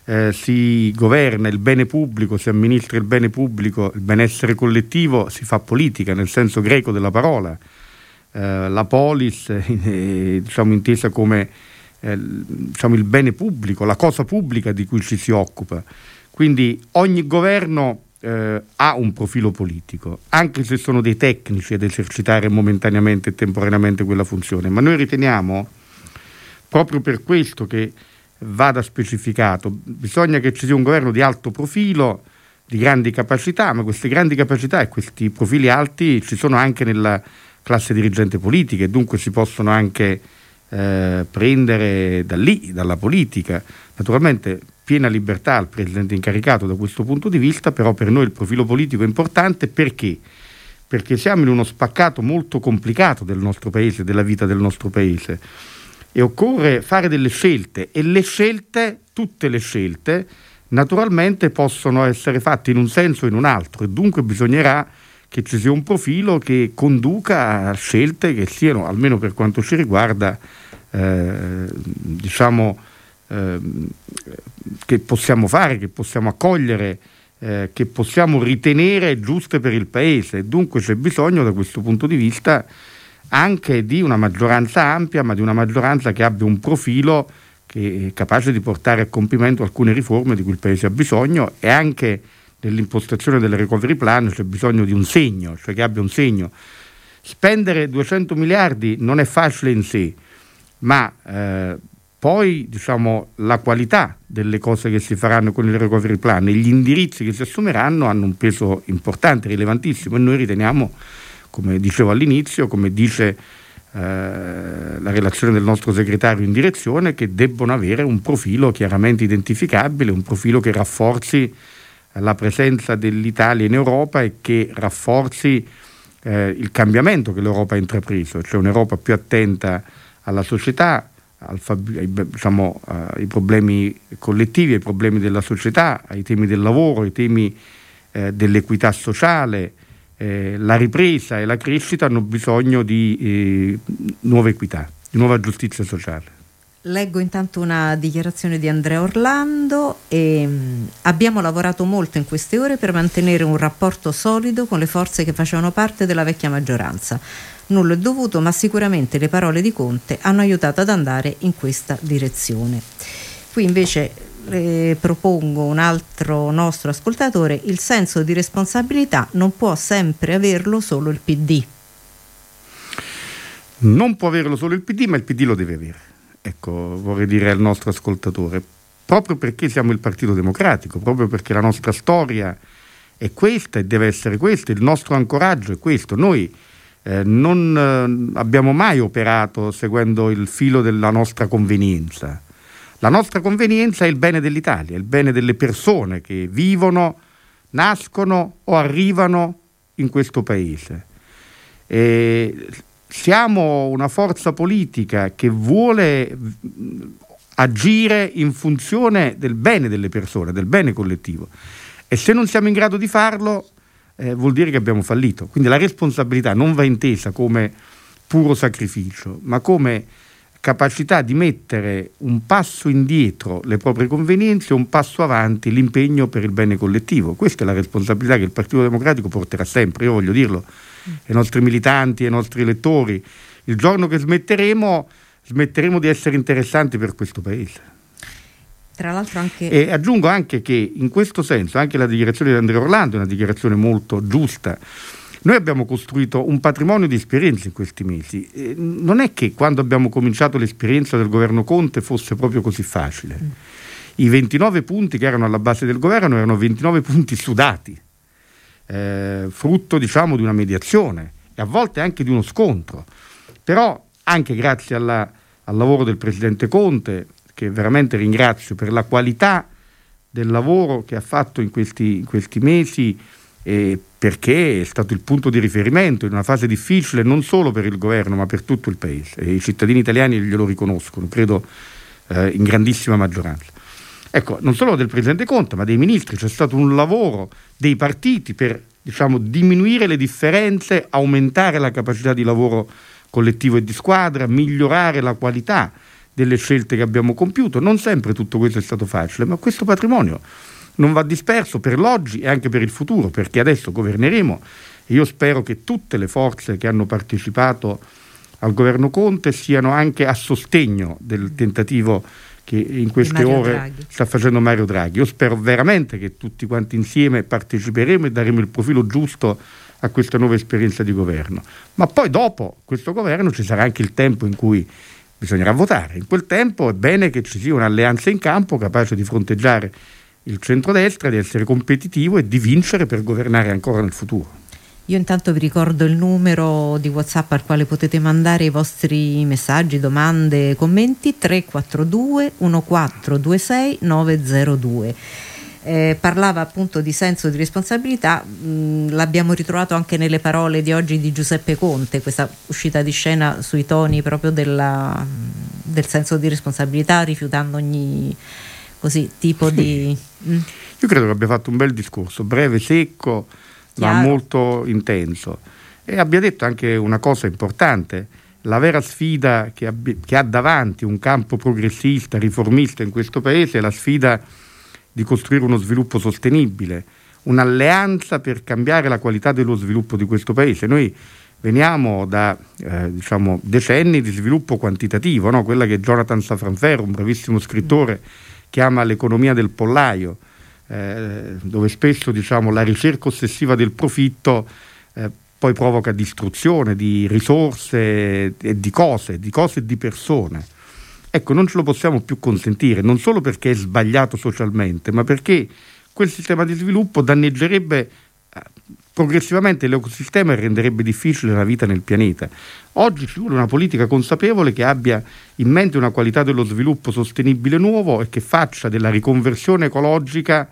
eh, si governa il bene pubblico, si amministra il bene pubblico, il benessere collettivo, si fa politica nel senso greco della parola. Eh, la polis, eh, diciamo intesa come eh, diciamo, il bene pubblico, la cosa pubblica di cui ci si occupa. Quindi ogni governo eh, ha un profilo politico, anche se sono dei tecnici ad esercitare momentaneamente e temporaneamente quella funzione, ma noi riteniamo proprio per questo che vada specificato, bisogna che ci sia un governo di alto profilo, di grandi capacità, ma queste grandi capacità e questi profili alti ci sono anche nella classe dirigente politica e dunque si possono anche eh, prendere da lì, dalla politica. Naturalmente piena libertà al Presidente incaricato da questo punto di vista, però per noi il profilo politico è importante perché? Perché siamo in uno spaccato molto complicato del nostro Paese, della vita del nostro Paese e occorre fare delle scelte e le scelte, tutte le scelte, naturalmente possono essere fatte in un senso o in un altro e dunque bisognerà che ci sia un profilo che conduca a scelte che siano, almeno per quanto ci riguarda, eh, diciamo, eh, che possiamo fare, che possiamo accogliere, eh, che possiamo ritenere giuste per il Paese. Dunque c'è bisogno da questo punto di vista anche di una maggioranza ampia, ma di una maggioranza che abbia un profilo che è capace di portare a compimento alcune riforme di cui il Paese ha bisogno e anche nell'impostazione del recovery plan c'è bisogno di un segno, cioè che abbia un segno. Spendere 200 miliardi non è facile in sé, ma eh, poi diciamo, la qualità delle cose che si faranno con il recovery plan e gli indirizzi che si assumeranno hanno un peso importante, rilevantissimo e noi riteniamo, come dicevo all'inizio, come dice eh, la relazione del nostro segretario in direzione, che debbono avere un profilo chiaramente identificabile, un profilo che rafforzi la presenza dell'Italia in Europa e che rafforzi eh, il cambiamento che l'Europa ha intrapreso, cioè un'Europa più attenta alla società, diciamo, ai problemi collettivi, ai problemi della società, ai temi del lavoro, ai temi eh, dell'equità sociale. Eh, la ripresa e la crescita hanno bisogno di eh, nuova equità, di nuova giustizia sociale. Leggo intanto una dichiarazione di Andrea Orlando e mm, abbiamo lavorato molto in queste ore per mantenere un rapporto solido con le forze che facevano parte della vecchia maggioranza. Nulla è dovuto, ma sicuramente le parole di Conte hanno aiutato ad andare in questa direzione. Qui invece eh, propongo un altro nostro ascoltatore, il senso di responsabilità non può sempre averlo solo il PD. Non può averlo solo il PD, ma il PD lo deve avere. Ecco, vorrei dire al nostro ascoltatore, proprio perché siamo il Partito Democratico, proprio perché la nostra storia è questa e deve essere questa, il nostro ancoraggio è questo. Noi eh, non eh, abbiamo mai operato seguendo il filo della nostra convenienza. La nostra convenienza è il bene dell'Italia, il bene delle persone che vivono, nascono o arrivano in questo paese. E siamo una forza politica che vuole agire in funzione del bene delle persone, del bene collettivo. E se non siamo in grado di farlo, eh, vuol dire che abbiamo fallito. Quindi la responsabilità non va intesa come puro sacrificio, ma come capacità di mettere un passo indietro le proprie convenienze e un passo avanti l'impegno per il bene collettivo. Questa è la responsabilità che il Partito Democratico porterà sempre, io voglio dirlo ai nostri militanti, ai nostri elettori. Il giorno che smetteremo, smetteremo di essere interessanti per questo Paese. Tra l'altro anche... E aggiungo anche che in questo senso anche la dichiarazione di Andrea Orlando è una dichiarazione molto giusta noi abbiamo costruito un patrimonio di esperienze in questi mesi. Eh, non è che quando abbiamo cominciato l'esperienza del governo Conte fosse proprio così facile. Mm. I 29 punti che erano alla base del governo erano 29 punti sudati, eh, frutto diciamo di una mediazione e a volte anche di uno scontro. Però anche grazie alla, al lavoro del Presidente Conte, che veramente ringrazio per la qualità del lavoro che ha fatto in questi, in questi mesi, eh, perché è stato il punto di riferimento in una fase difficile non solo per il governo ma per tutto il paese e i cittadini italiani glielo riconoscono, credo eh, in grandissima maggioranza. Ecco, non solo del Presidente Conte ma dei ministri, c'è stato un lavoro dei partiti per diciamo, diminuire le differenze, aumentare la capacità di lavoro collettivo e di squadra, migliorare la qualità delle scelte che abbiamo compiuto. Non sempre tutto questo è stato facile, ma questo patrimonio non va disperso per l'oggi e anche per il futuro, perché adesso governeremo e io spero che tutte le forze che hanno partecipato al governo Conte siano anche a sostegno del tentativo che in queste ore Draghi. sta facendo Mario Draghi. Io spero veramente che tutti quanti insieme parteciperemo e daremo il profilo giusto a questa nuova esperienza di governo. Ma poi dopo questo governo ci sarà anche il tempo in cui bisognerà votare. In quel tempo è bene che ci sia un'alleanza in campo capace di fronteggiare il centrodestra, di essere competitivo e di vincere per governare ancora nel futuro. Io intanto vi ricordo il numero di WhatsApp al quale potete mandare i vostri messaggi, domande, commenti 342 1426 902. Eh, parlava appunto di senso di responsabilità, mh, mm, l'abbiamo ritrovato anche nelle parole di oggi di Giuseppe Conte, questa uscita di scena sui toni proprio della, del senso di responsabilità, rifiutando ogni così tipo sì. di... Mm. Io credo che abbia fatto un bel discorso, breve, secco, Chiaro. ma molto intenso. E abbia detto anche una cosa importante, la vera sfida che, abbi- che ha davanti un campo progressista, riformista in questo Paese è la sfida di costruire uno sviluppo sostenibile, un'alleanza per cambiare la qualità dello sviluppo di questo Paese. Noi veniamo da eh, diciamo, decenni di sviluppo quantitativo, no? quella che Jonathan Safranferro, un bravissimo scrittore, chiama l'economia del pollaio, eh, dove spesso diciamo, la ricerca ossessiva del profitto eh, poi provoca distruzione di risorse e di cose, di cose e di persone. Ecco, non ce lo possiamo più consentire, non solo perché è sbagliato socialmente, ma perché quel sistema di sviluppo danneggerebbe progressivamente l'ecosistema renderebbe difficile la vita nel pianeta. Oggi ci vuole una politica consapevole che abbia in mente una qualità dello sviluppo sostenibile nuovo e che faccia della riconversione ecologica,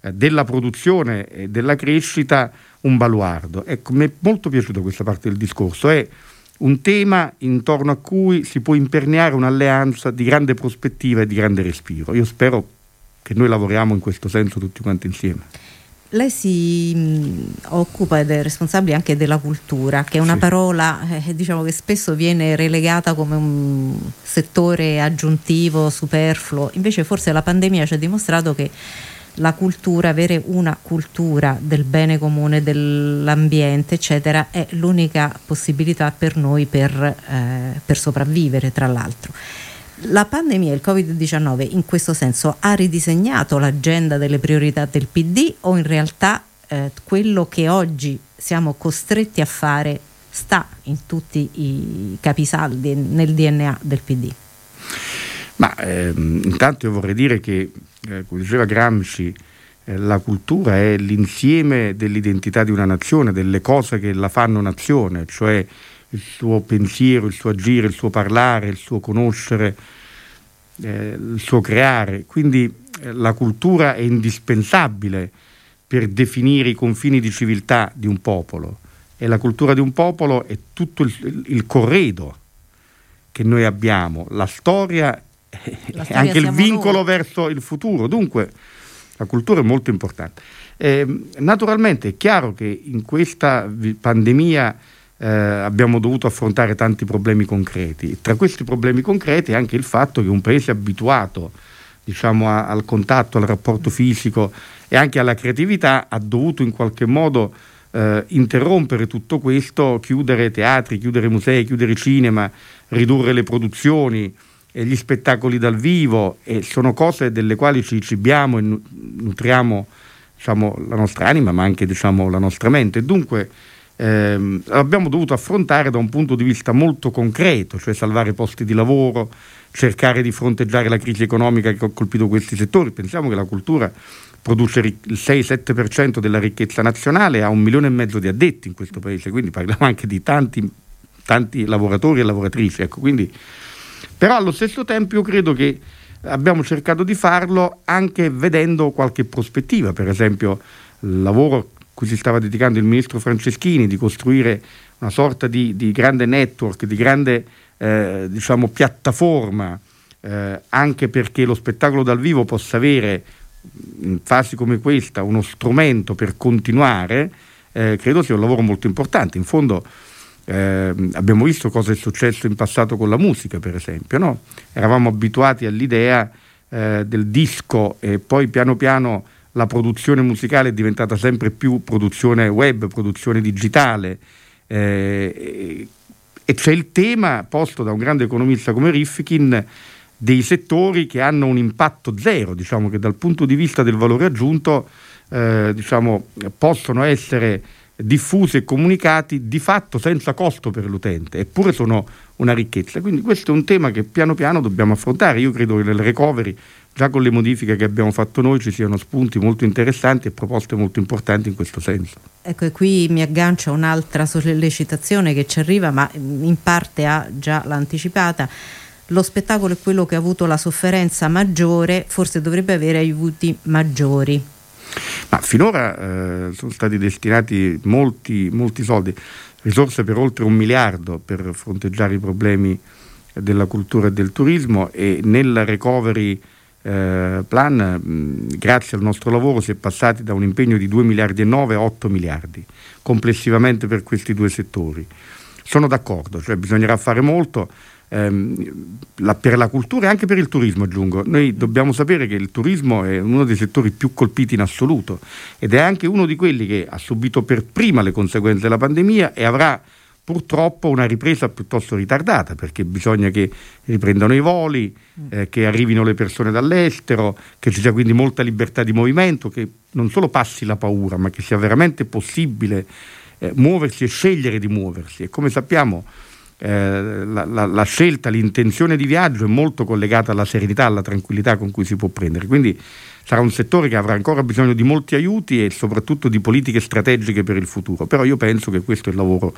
eh, della produzione e della crescita un baluardo. Ecco, mi è molto piaciuta questa parte del discorso. È un tema intorno a cui si può imperniare un'alleanza di grande prospettiva e di grande respiro. Io spero che noi lavoriamo in questo senso tutti quanti insieme. Lei si mh, occupa ed è responsabile anche della cultura, che è una sì. parola eh, diciamo che spesso viene relegata come un settore aggiuntivo, superfluo. Invece forse la pandemia ci ha dimostrato che la cultura, avere una cultura del bene comune, dell'ambiente, eccetera, è l'unica possibilità per noi per, eh, per sopravvivere, tra l'altro. La pandemia, il Covid-19, in questo senso ha ridisegnato l'agenda delle priorità del PD o in realtà eh, quello che oggi siamo costretti a fare sta in tutti i capisaldi, nel DNA del PD? Ma ehm, intanto io vorrei dire che, eh, come diceva Gramsci, eh, la cultura è l'insieme dell'identità di una nazione, delle cose che la fanno nazione, cioè il suo pensiero, il suo agire, il suo parlare, il suo conoscere eh, il suo creare. Quindi eh, la cultura è indispensabile per definire i confini di civiltà di un popolo e la cultura di un popolo è tutto il, il corredo che noi abbiamo, la storia e anche il vincolo noi. verso il futuro. Dunque la cultura è molto importante. Eh, naturalmente è chiaro che in questa pandemia eh, abbiamo dovuto affrontare tanti problemi concreti. Tra questi problemi concreti anche il fatto che un paese abituato diciamo, a, al contatto, al rapporto fisico e anche alla creatività ha dovuto in qualche modo eh, interrompere tutto questo, chiudere teatri, chiudere musei, chiudere cinema, ridurre le produzioni gli spettacoli dal vivo e sono cose delle quali ci cibiamo e nutriamo diciamo, la nostra anima ma anche diciamo, la nostra mente. Dunque ehm, abbiamo dovuto affrontare da un punto di vista molto concreto, cioè salvare posti di lavoro, cercare di fronteggiare la crisi economica che ha colpito questi settori. Pensiamo che la cultura produce il 6-7% della ricchezza nazionale, ha un milione e mezzo di addetti in questo paese, quindi parliamo anche di tanti, tanti lavoratori e lavoratrici. Ecco, quindi, però allo stesso tempo io credo che abbiamo cercato di farlo anche vedendo qualche prospettiva, per esempio il lavoro cui si stava dedicando il ministro Franceschini di costruire una sorta di, di grande network, di grande eh, diciamo, piattaforma, eh, anche perché lo spettacolo dal vivo possa avere in fasi come questa uno strumento per continuare, eh, credo sia un lavoro molto importante. In fondo eh, abbiamo visto cosa è successo in passato con la musica, per esempio. No? Eravamo abituati all'idea eh, del disco e poi piano piano la produzione musicale è diventata sempre più produzione web, produzione digitale. Eh, e c'è il tema posto da un grande economista come Rifkin dei settori che hanno un impatto zero, diciamo che dal punto di vista del valore aggiunto eh, diciamo, possono essere diffusi e comunicati di fatto senza costo per l'utente, eppure sono una ricchezza. Quindi questo è un tema che piano piano dobbiamo affrontare. Io credo che nel recovery già con le modifiche che abbiamo fatto noi ci siano spunti molto interessanti e proposte molto importanti in questo senso. Ecco, e qui mi aggancio a un'altra sollecitazione che ci arriva, ma in parte ha già l'anticipata. Lo spettacolo è quello che ha avuto la sofferenza maggiore, forse dovrebbe avere aiuti maggiori. Ma finora eh, sono stati destinati molti, molti soldi, risorse per oltre un miliardo per fronteggiare i problemi della cultura e del turismo e nella recovery eh, plan, grazie al nostro lavoro, si è passati da un impegno di 2 miliardi e 9 a 8 miliardi complessivamente per questi due settori. Sono d'accordo, cioè bisognerà fare molto ehm, la, per la cultura e anche per il turismo, aggiungo. Noi dobbiamo sapere che il turismo è uno dei settori più colpiti in assoluto ed è anche uno di quelli che ha subito per prima le conseguenze della pandemia e avrà purtroppo una ripresa piuttosto ritardata perché bisogna che riprendano i voli, mm. eh, che arrivino le persone dall'estero, che ci sia quindi molta libertà di movimento, che non solo passi la paura, ma che sia veramente possibile eh, muoversi e scegliere di muoversi. E come sappiamo eh, la, la, la, scelta, l'intenzione di viaggio è molto collegata alla serenità, alla tranquillità con cui si può prendere. Quindi sarà un settore che avrà ancora bisogno di molti aiuti e soprattutto di politiche strategiche per il futuro. Però io penso che questo è il lavoro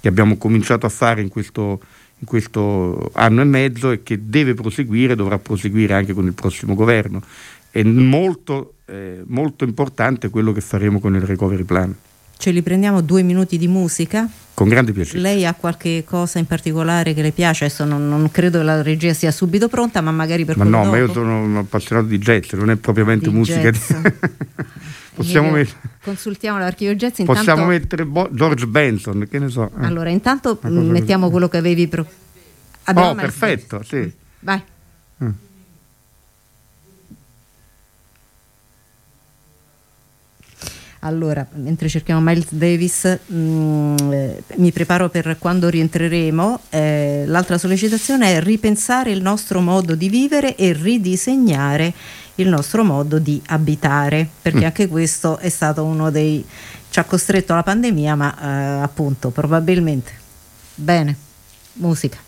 che abbiamo cominciato a fare in questo, in questo anno e mezzo e che deve proseguire, dovrà proseguire anche con il prossimo governo. È molto, eh, molto importante quello che faremo con il recovery plan. Ce li prendiamo due minuti di musica? Con grande piacere. Lei ha qualche cosa in particolare che le piace? Adesso non, non credo che la regia sia subito pronta, ma magari per Ma no, dopo. ma io sono un appassionato di jazz, non è propriamente di musica di... Possiamo mettere... Consultiamo l'archivio jazz. Intanto... Possiamo mettere Bo- George Benson, che ne so. Eh. Allora, intanto mettiamo quello che avevi... Pro... oh, perfetto, sì. Vai. Mm. Allora, mentre cerchiamo Miles Davis, mh, mm, eh, mi preparo per quando rientreremo. Eh, l'altra sollecitazione è ripensare il nostro modo di vivere e ridisegnare il nostro modo di abitare, perché mm. anche questo è stato uno dei... ci ha costretto alla pandemia, ma eh, appunto probabilmente. Bene, musica.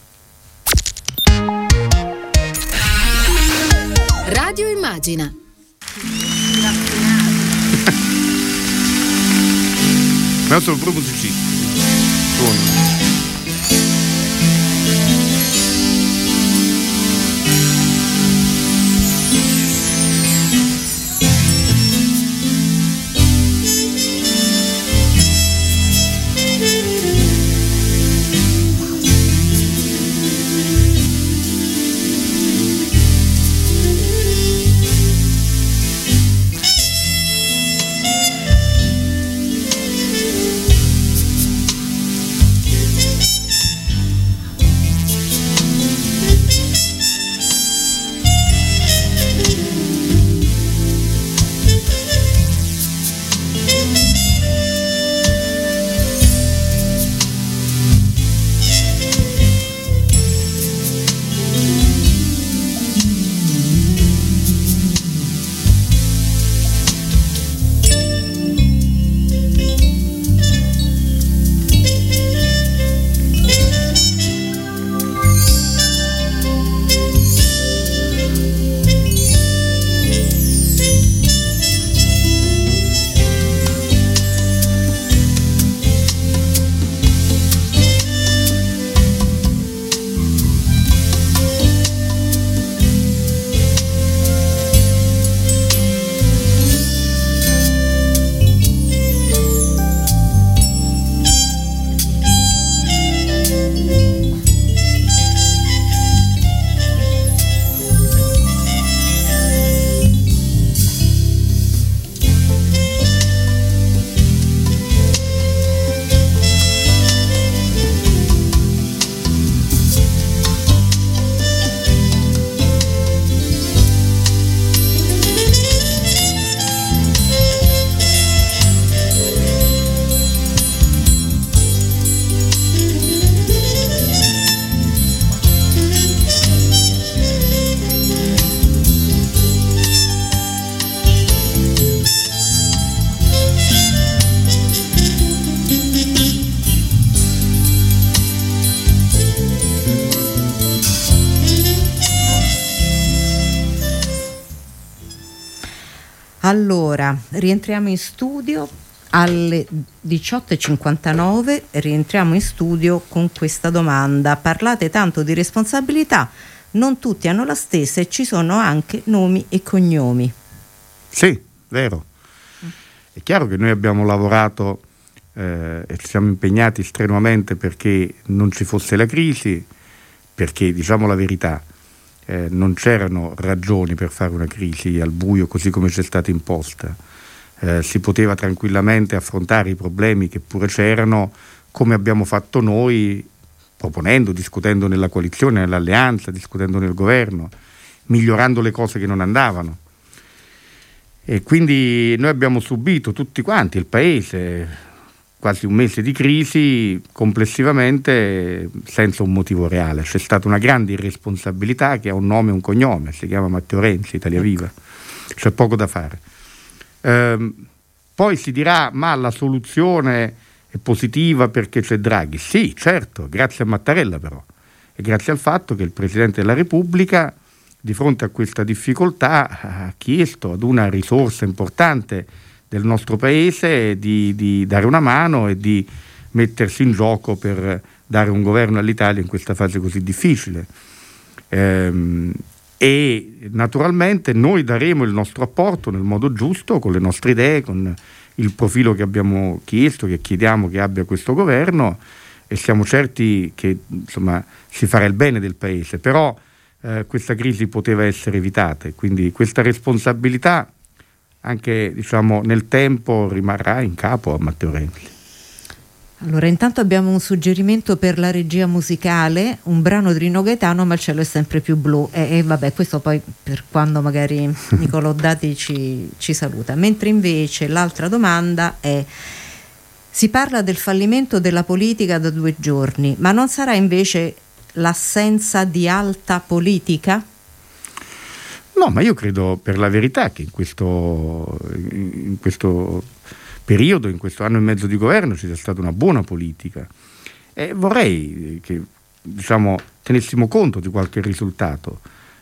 Radio Immagina. Ma io sono proprio Allora, rientriamo in studio alle 18.59, rientriamo in studio con questa domanda. Parlate tanto di responsabilità, non tutti hanno la stessa e ci sono anche nomi e cognomi. Sì, vero. È chiaro che noi abbiamo lavorato eh, e siamo impegnati strenuamente perché non ci fosse la crisi, perché diciamo la verità, eh, non c'erano ragioni per fare una crisi al buio così come ci è stata imposta. Eh, si poteva tranquillamente affrontare i problemi che pure c'erano come abbiamo fatto noi, proponendo, discutendo nella coalizione, nell'alleanza, discutendo nel governo, migliorando le cose che non andavano. E quindi noi abbiamo subito tutti quanti, il Paese, quasi un mese di crisi complessivamente senza un motivo reale. C'è stata una grande irresponsabilità che ha un nome e un cognome, si chiama Matteo Renzi, Italia ecco. Viva. C'è poco da fare. Ehm, poi si dirà, ma la soluzione è positiva perché c'è Draghi. Sì, certo, grazie a Mattarella però. E grazie al fatto che il Presidente della Repubblica, di fronte a questa difficoltà, ha chiesto ad una risorsa importante del nostro paese di, di dare una mano e di mettersi in gioco per dare un governo all'Italia in questa fase così difficile. Ehm, e naturalmente noi daremo il nostro apporto nel modo giusto, con le nostre idee, con il profilo che abbiamo chiesto, che chiediamo che abbia questo governo e siamo certi che insomma, si farà il bene del Paese, però eh, questa crisi poteva essere evitata e quindi questa responsabilità anche diciamo, nel tempo rimarrà in capo a Matteo Renzi. Allora, intanto abbiamo un suggerimento per la regia musicale, un brano di Rino Gaetano, ma il cielo è sempre più blu. E, e vabbè, questo poi per quando magari Nicolò Dati ci, ci saluta. Mentre invece l'altra domanda è. Si parla del fallimento della politica da due giorni, ma non sarà invece l'assenza di alta politica? No, ma io credo per la verità che in questo, in questo periodo, in questo anno e mezzo di governo, ci sia stata una buona politica. E vorrei che diciamo, tenessimo conto di qualche risultato.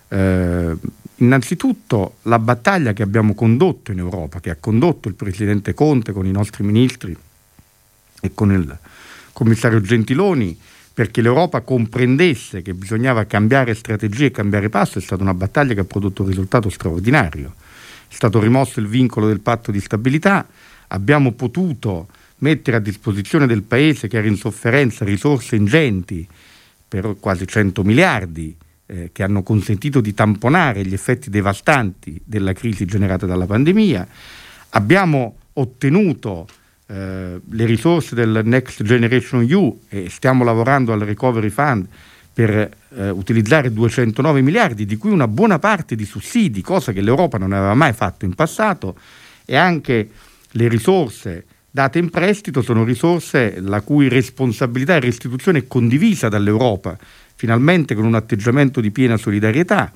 Eh, innanzitutto la battaglia che abbiamo condotto in Europa, che ha condotto il Presidente Conte con i nostri ministri e con il commissario Gentiloni, perché l'Europa comprendesse che bisognava cambiare strategia e cambiare passo, è stata una battaglia che ha prodotto un risultato straordinario. È stato rimosso il vincolo del patto di stabilità, abbiamo potuto mettere a disposizione del Paese che era in sofferenza risorse ingenti per quasi 100 miliardi eh, che hanno consentito di tamponare gli effetti devastanti della crisi generata dalla pandemia. Abbiamo ottenuto eh, le risorse del Next Generation EU e stiamo lavorando al Recovery Fund per eh, utilizzare 209 miliardi, di cui una buona parte di sussidi, cosa che l'Europa non aveva mai fatto in passato, e anche le risorse date in prestito sono risorse la cui responsabilità e restituzione è condivisa dall'Europa, finalmente con un atteggiamento di piena solidarietà.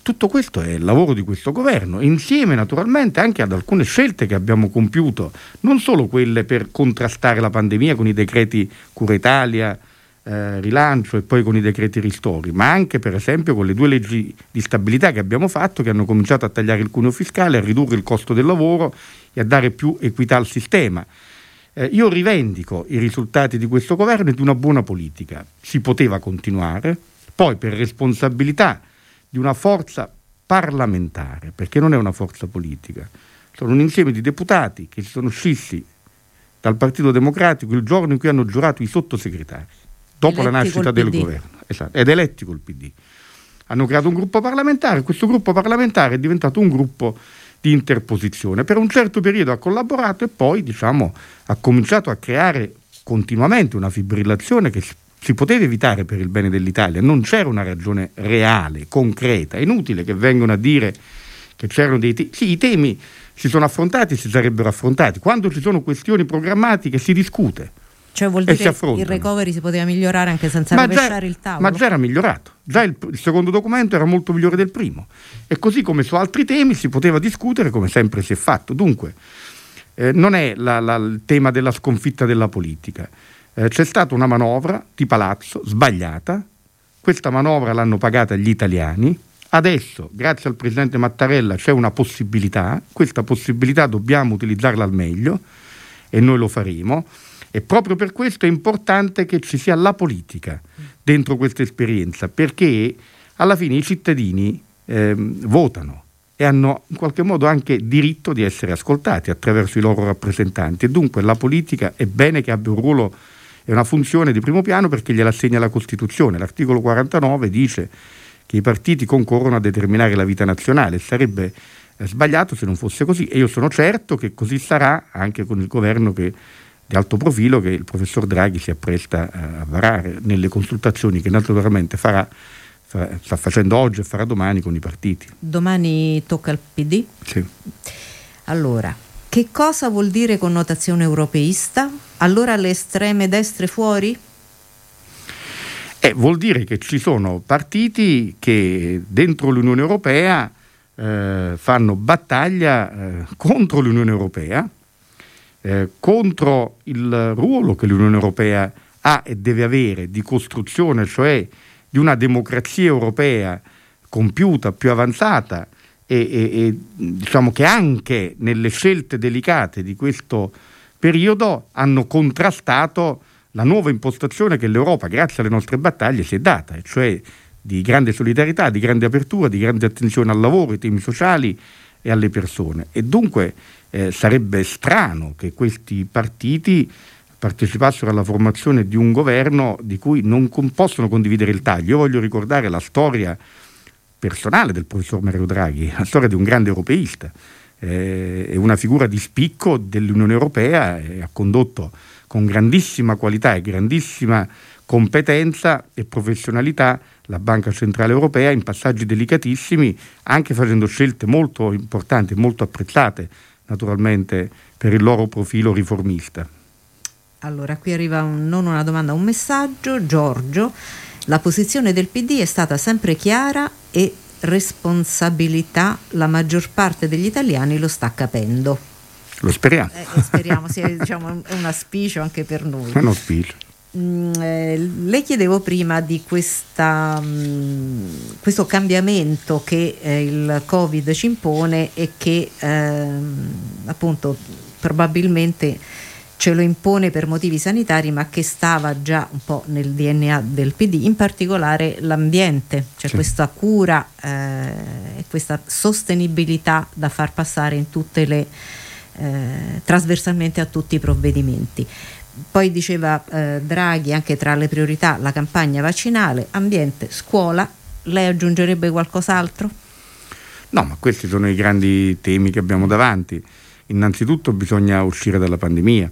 Tutto questo è il lavoro di questo governo, insieme naturalmente anche ad alcune scelte che abbiamo compiuto, non solo quelle per contrastare la pandemia con i decreti Cura Italia, eh, rilancio e poi con i decreti ristori, ma anche per esempio con le due leggi di stabilità che abbiamo fatto, che hanno cominciato a tagliare il cuneo fiscale, a ridurre il costo del lavoro e a dare più equità al sistema. Eh, io rivendico i risultati di questo governo e di una buona politica. Si poteva continuare, poi per responsabilità di una forza parlamentare, perché non è una forza politica, sono un insieme di deputati che si sono scissi dal Partito Democratico il giorno in cui hanno giurato i sottosegretari, dopo eletti la nascita del governo, esatto, ed eletti col PD. Hanno creato un gruppo parlamentare, questo gruppo parlamentare è diventato un gruppo di interposizione. Per un certo periodo ha collaborato e poi diciamo, ha cominciato a creare continuamente una fibrillazione che si poteva evitare per il bene dell'Italia, non c'era una ragione reale, concreta, è inutile che vengano a dire che c'erano dei temi, sì i temi si sono affrontati, si sarebbero affrontati, quando ci sono questioni programmatiche si discute. Cioè vuol dire che il recovery si poteva migliorare anche senza ma rovesciare il tavolo? Ma già era migliorato, già il, il, secondo documento era molto migliore del primo e così come su altri temi si poteva discutere come sempre si è fatto. Dunque eh, non è la, la, il tema della sconfitta della politica, eh, c'è stata una manovra di palazzo sbagliata, questa manovra l'hanno pagata gli italiani, Adesso, grazie al Presidente Mattarella, c'è una possibilità, questa possibilità dobbiamo utilizzarla al meglio e noi lo faremo. E proprio per questo è importante che ci sia la politica dentro questa esperienza, perché alla fine i cittadini eh, votano e hanno in qualche modo anche diritto di essere ascoltati attraverso i loro rappresentanti. E dunque la politica è bene che abbia un ruolo e una funzione di primo piano perché gliela assegna la Costituzione. L'articolo 49 dice che i partiti concorrono a determinare la vita nazionale. Sarebbe eh, sbagliato se non fosse così e io sono certo che così sarà anche con il governo che, di alto profilo che il professor Draghi si appresta eh, a varare nelle consultazioni che naturalmente farà, sta facendo oggi e farà domani con i partiti. Domani tocca al PD? Sì. Allora, che cosa vuol dire connotazione europeista? Allora le estreme destre fuori? Eh, vuol dire che ci sono partiti che dentro l'Unione Europea eh, fanno battaglia eh, contro l'Unione Europea, eh, contro il ruolo che l'Unione Europea ha e deve avere di costruzione, cioè di una democrazia europea compiuta, più avanzata e, e, e diciamo che anche nelle scelte delicate di questo periodo hanno contrastato la nuova impostazione che l'Europa, grazie alle nostre battaglie, si è data, cioè di grande solidarietà, di grande apertura, di grande attenzione al lavoro, ai temi sociali e alle persone. E dunque eh, sarebbe strano che questi partiti partecipassero alla formazione di un governo di cui non con- possono condividere il taglio. Io voglio ricordare la storia personale del professor Mario Draghi, la storia di un grande europeista, eh, è una figura di spicco dell'Unione Europea e ha condotto con grandissima qualità e grandissima competenza e professionalità la Banca Centrale Europea in passaggi delicatissimi, anche facendo scelte molto importanti e molto apprezzate naturalmente per il loro profilo riformista. Allora, qui arriva un, non una domanda, un messaggio. Giorgio, la posizione del PD è stata sempre chiara e responsabilità la maggior parte degli italiani lo sta capendo. Lo speriamo. Eh, speriamo sia diciamo, un auspicio anche per noi. Un auspicio. Mm, eh, le chiedevo prima di questa, mm, questo cambiamento che eh, il Covid ci impone e che ehm, appunto probabilmente ce lo impone per motivi sanitari ma che stava già un po' nel DNA del PD, in particolare l'ambiente, cioè sì. questa cura eh, e questa sostenibilità da far passare in tutte le eh, trasversalmente a tutti i provvedimenti. Poi diceva eh, Draghi anche tra le priorità la campagna vaccinale, ambiente, scuola. Lei aggiungerebbe qualcos'altro? No, ma questi sono i grandi temi che abbiamo davanti. Innanzitutto bisogna uscire dalla pandemia,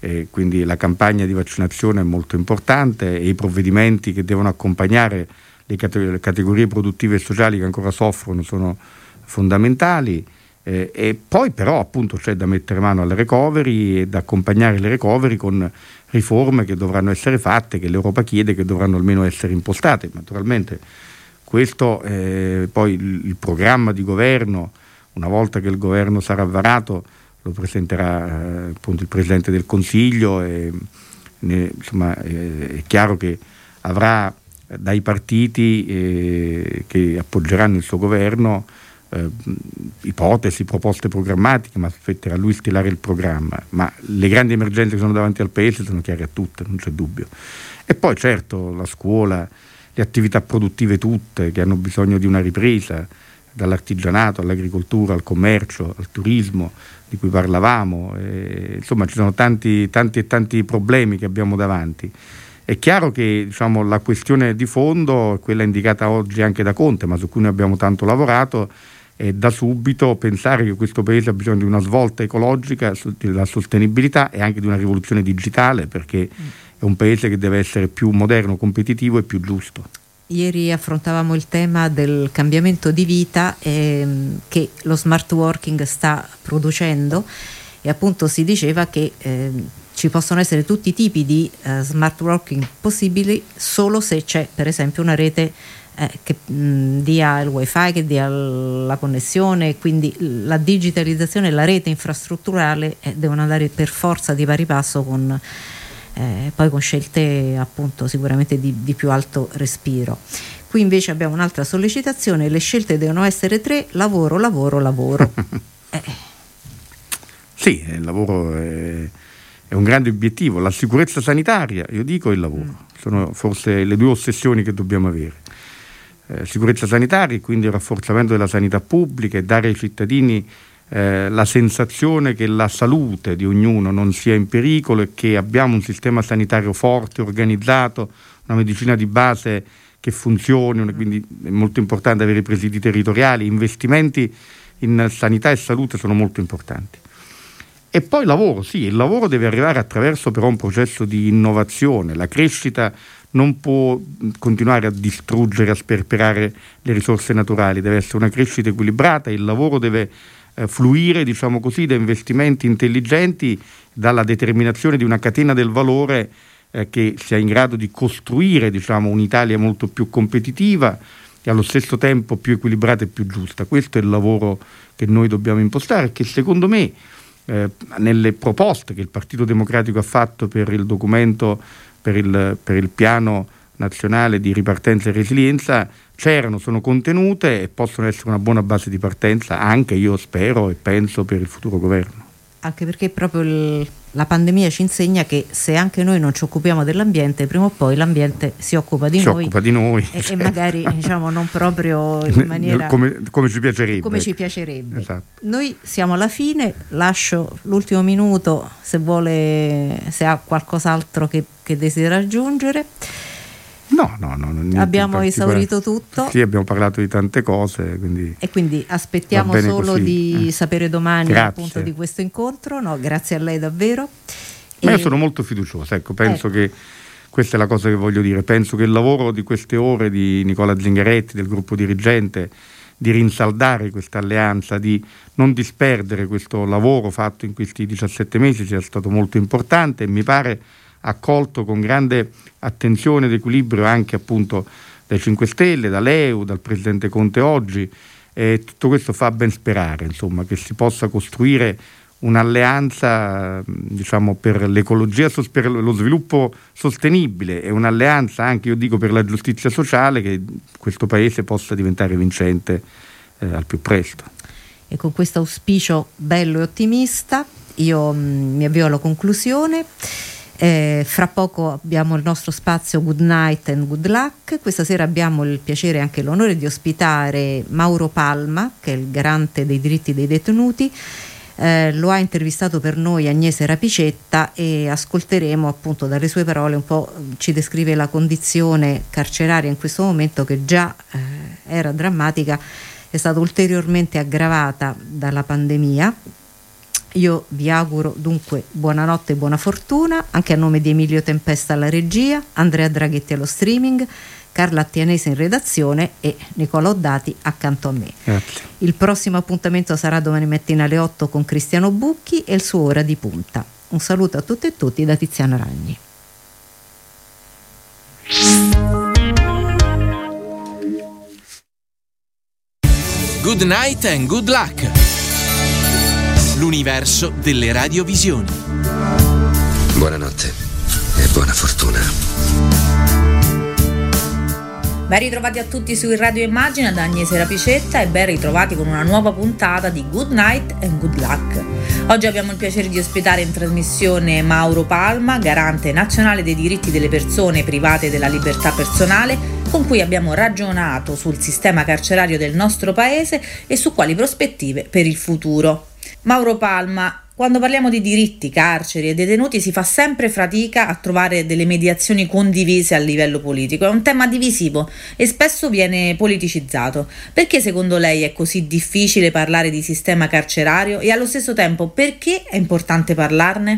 eh, quindi la campagna di vaccinazione è molto importante e i provvedimenti che devono accompagnare le, cate- le categorie produttive e sociali che ancora soffrono sono fondamentali. Eh, e poi però appunto c'è da mettere mano alle recovery e da accompagnare le recovery con riforme che dovranno essere fatte, che l'Europa chiede, che dovranno almeno essere impostate. Naturalmente questo eh, poi il, il, programma di governo, una volta che il governo sarà varato, lo presenterà eh, appunto il Presidente del Consiglio e ne, insomma eh, è chiaro che avrà dai partiti eh, che appoggeranno il suo governo eh, ipotesi, proposte programmatiche, ma spetterà a lui stilare il programma. Ma le grandi emergenze che sono davanti al Paese sono chiare a tutte, non c'è dubbio. E poi certo la scuola, le attività produttive tutte che hanno bisogno di una ripresa, dall'artigianato all'agricoltura, al commercio, al turismo di cui parlavamo. E, insomma ci sono tanti, tanti e tanti problemi che abbiamo davanti. È chiaro che diciamo, la questione di fondo, quella indicata oggi anche da Conte, ma su cui noi abbiamo tanto lavorato, e da subito pensare che questo paese ha bisogno di una svolta ecologica, della sostenibilità e anche di una rivoluzione digitale perché è un paese che deve essere più moderno, competitivo e più giusto. Ieri affrontavamo il tema del cambiamento di vita ehm, che lo smart working sta producendo e appunto si diceva che ehm, ci possono essere tutti i tipi di eh, smart working possibili solo se c'è per esempio una rete eh, che mh, dia il wifi, che dia la connessione, quindi la digitalizzazione e la rete infrastrutturale eh, devono andare per forza di pari passo con, eh, poi con scelte appunto sicuramente di, di più alto respiro. Qui invece abbiamo un'altra sollecitazione, le scelte devono essere tre, lavoro, lavoro, lavoro. eh. Sì, il lavoro è, è, un grande obiettivo, la sicurezza sanitaria, io dico il lavoro, mm. sono forse le due ossessioni che dobbiamo avere. Eh, sicurezza sanitaria, quindi il rafforzamento della sanità pubblica e dare ai cittadini eh, la sensazione che la salute di ognuno non sia in pericolo e che abbiamo un sistema sanitario forte, organizzato, una medicina di base che funzioni, quindi è molto importante avere i presidi territoriali, investimenti in sanità e salute sono molto importanti. E poi il lavoro, sì, il lavoro deve arrivare attraverso però un processo di innovazione, la crescita non può continuare a distruggere, a sperperare le risorse naturali, deve essere una crescita equilibrata, il lavoro deve eh, fluire diciamo così, da investimenti intelligenti, dalla determinazione di una catena del valore eh, che sia in grado di costruire diciamo, un'Italia molto più competitiva e allo stesso tempo più equilibrata e più giusta. Questo è il lavoro che noi dobbiamo impostare, che secondo me eh, nelle proposte che il Partito Democratico ha fatto per il documento, per il, per il piano nazionale di ripartenza e resilienza c'erano, sono contenute e possono essere una buona base di partenza anche io spero e penso per il futuro governo. Anche perché proprio il, la pandemia ci insegna che se anche noi non ci occupiamo dell'ambiente, prima o poi l'ambiente si occupa di si noi. Occupa di noi e, certo. e, magari diciamo non proprio in maniera come, come ci piacerebbe. Come ci piacerebbe. Esatto. Noi siamo alla fine, lascio l'ultimo minuto se vuole, se ha qualcos'altro che, che desidera aggiungere. No, no, no. Abbiamo esaurito tutto. Sì, abbiamo parlato di tante cose. Quindi e quindi aspettiamo solo così. di eh. sapere domani appunto di questo incontro. No, grazie a lei davvero. Ma e... io sono molto fiducioso, ecco, penso ecco. che questa è la cosa che voglio dire. Penso che il lavoro di queste ore di Nicola Zingaretti, del gruppo dirigente, di rinsaldare questa alleanza, di non disperdere questo lavoro fatto in questi 17 mesi sia stato molto importante e mi pare accolto con grande attenzione ed equilibrio anche appunto dai 5 Stelle, dall'EU, dal Presidente Conte oggi e tutto questo fa ben sperare insomma, che si possa costruire un'alleanza diciamo, per l'ecologia, per lo sviluppo sostenibile e un'alleanza anche, io dico, per la giustizia sociale che questo Paese possa diventare vincente eh, al più presto. E con questo auspicio bello e ottimista io mh, mm, mi avvio alla conclusione. Eh, fra poco abbiamo il nostro spazio Good Night and Good Luck. Questa sera abbiamo il piacere e anche l'onore di ospitare Mauro Palma, che è il garante dei diritti dei detenuti. Eh, lo ha intervistato per noi Agnese Rapicetta e ascolteremo appunto dalle sue parole un po' ci descrive la condizione carceraria in questo momento che già eh, era drammatica, è stata ulteriormente aggravata dalla pandemia io vi auguro dunque buonanotte e buona fortuna, anche a nome di Emilio Tempesta alla regia, Andrea Draghetti allo streaming, Carla Attianese in redazione e Nicola Oddati accanto a me. Grazie. Il prossimo appuntamento sarà domani mattina alle 8 con Cristiano Bucchi e il suo ora di punta. Un saluto a tutte e tutti da Tiziana Ragni. Good night and good luck l'universo delle radiovisioni. Buonanotte e buona fortuna. Ben ritrovati a tutti su Radio Immagina da Agnese Rapicetta e ben ritrovati con una nuova puntata di Good Night and Good Luck. Oggi abbiamo il piacere di ospitare in trasmissione Mauro Palma, garante nazionale dei diritti delle persone private della libertà personale, con cui abbiamo ragionato sul sistema carcerario del nostro paese e su quali prospettive per il futuro. Mauro Palma, quando parliamo di diritti, carceri e detenuti si fa sempre fatica a trovare delle mediazioni condivise a livello politico. È un tema divisivo e spesso viene politicizzato. Perché secondo lei è così difficile parlare di sistema carcerario e allo stesso tempo perché è importante parlarne?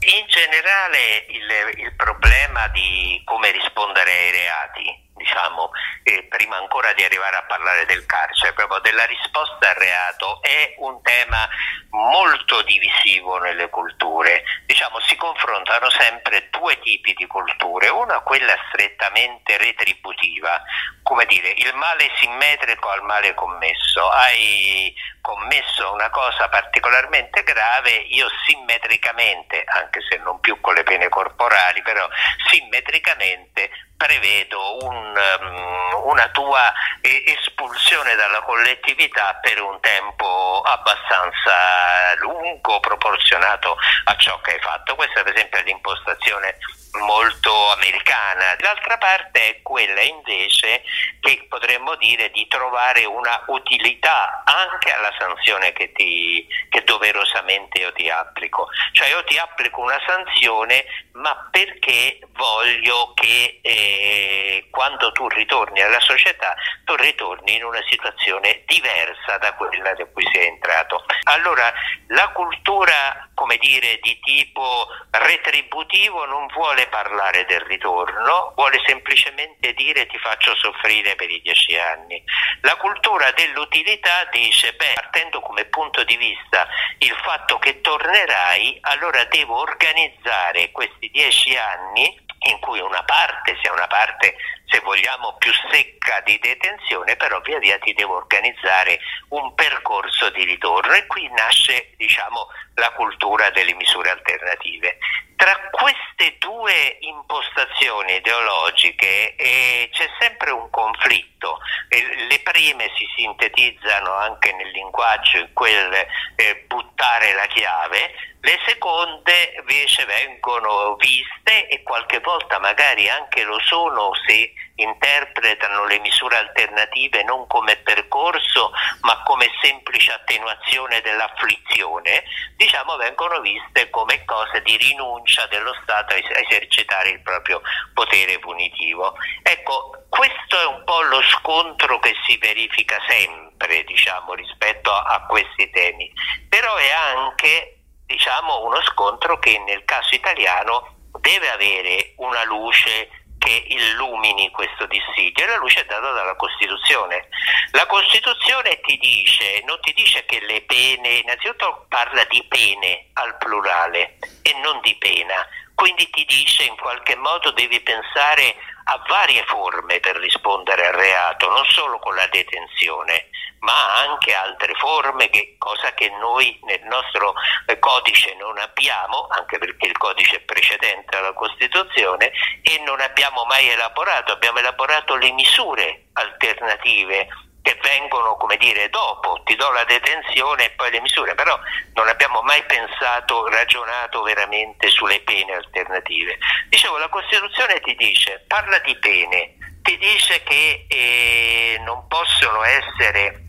In generale il, il problema di come rispondere ai reati diciamo, eh, prima ancora di arrivare a parlare del carcere, proprio della risposta al reato, è un tema molto divisivo nelle culture. Diciamo, si confrontano sempre due tipi di culture, una quella strettamente retributiva, come dire, il male simmetrico al male commesso. Hai commesso una cosa particolarmente grave, io simmetricamente, anche se non più con le pene corporali, però simmetricamente prevedo un, um, una tua espulsione dalla collettività per un tempo abbastanza lungo proporzionato a ciò che hai fatto. Questa per esempio è l'impostazione molto americana. D'altra parte è quella invece che potremmo dire di trovare una utilità anche alla sanzione che, ti, che doverosamente io ti applico. Cioè io ti applico una sanzione ma perché voglio che eh, quando tu ritorni alla società tu ritorni in una situazione diversa da quella da cui sei entrato. Allora la cultura come dire di tipo retributivo non vuole parlare del ritorno, vuole semplicemente dire ti faccio soffrire per i dieci anni. La cultura dell'utilità dice beh partendo come punto di vista il fatto che tornerai allora devo organizzare questi dieci anni in cui una parte sia una parte, se vogliamo, più secca di detenzione, però via via ti devo organizzare un percorso di ritorno e qui nasce, diciamo, la cultura delle misure alternative. Tra queste due impostazioni ideologiche eh, c'è sempre un conflitto. Eh, le prime si sintetizzano anche nel linguaggio in quel eh, buttare la chiave, le seconde invece vengono viste e qualche volta magari anche lo sono se interpretano le misure alternative non come percorso ma come semplice attenuazione dell'afflizione, diciamo vengono viste come cose di rinuncia dello Stato a esercitare il proprio potere punitivo. Ecco, questo è un po' lo scontro che si verifica sempre, diciamo, rispetto a, a questi temi, però è anche diciamo, uno scontro che nel caso italiano deve avere una luce che illumini questo dissidio e la luce è data dalla Costituzione. La Costituzione ti dice, non ti dice che le pene, innanzitutto parla di pene al plurale e non di pena, quindi ti dice in qualche modo devi pensare a varie forme per rispondere al reato, non solo con la detenzione, ma anche altre forme, che, cosa che noi nel nostro eh, codice non abbiamo, anche perché il codice è precedente alla Costituzione, e non abbiamo mai elaborato, abbiamo elaborato le misure alternative che vengono, come dire, dopo, ti do la detenzione e poi le misure, però non abbiamo mai pensato, ragionato veramente sulle pene alternative. Dicevo, la Costituzione ti dice, parla di pene, ti dice che eh, non possono essere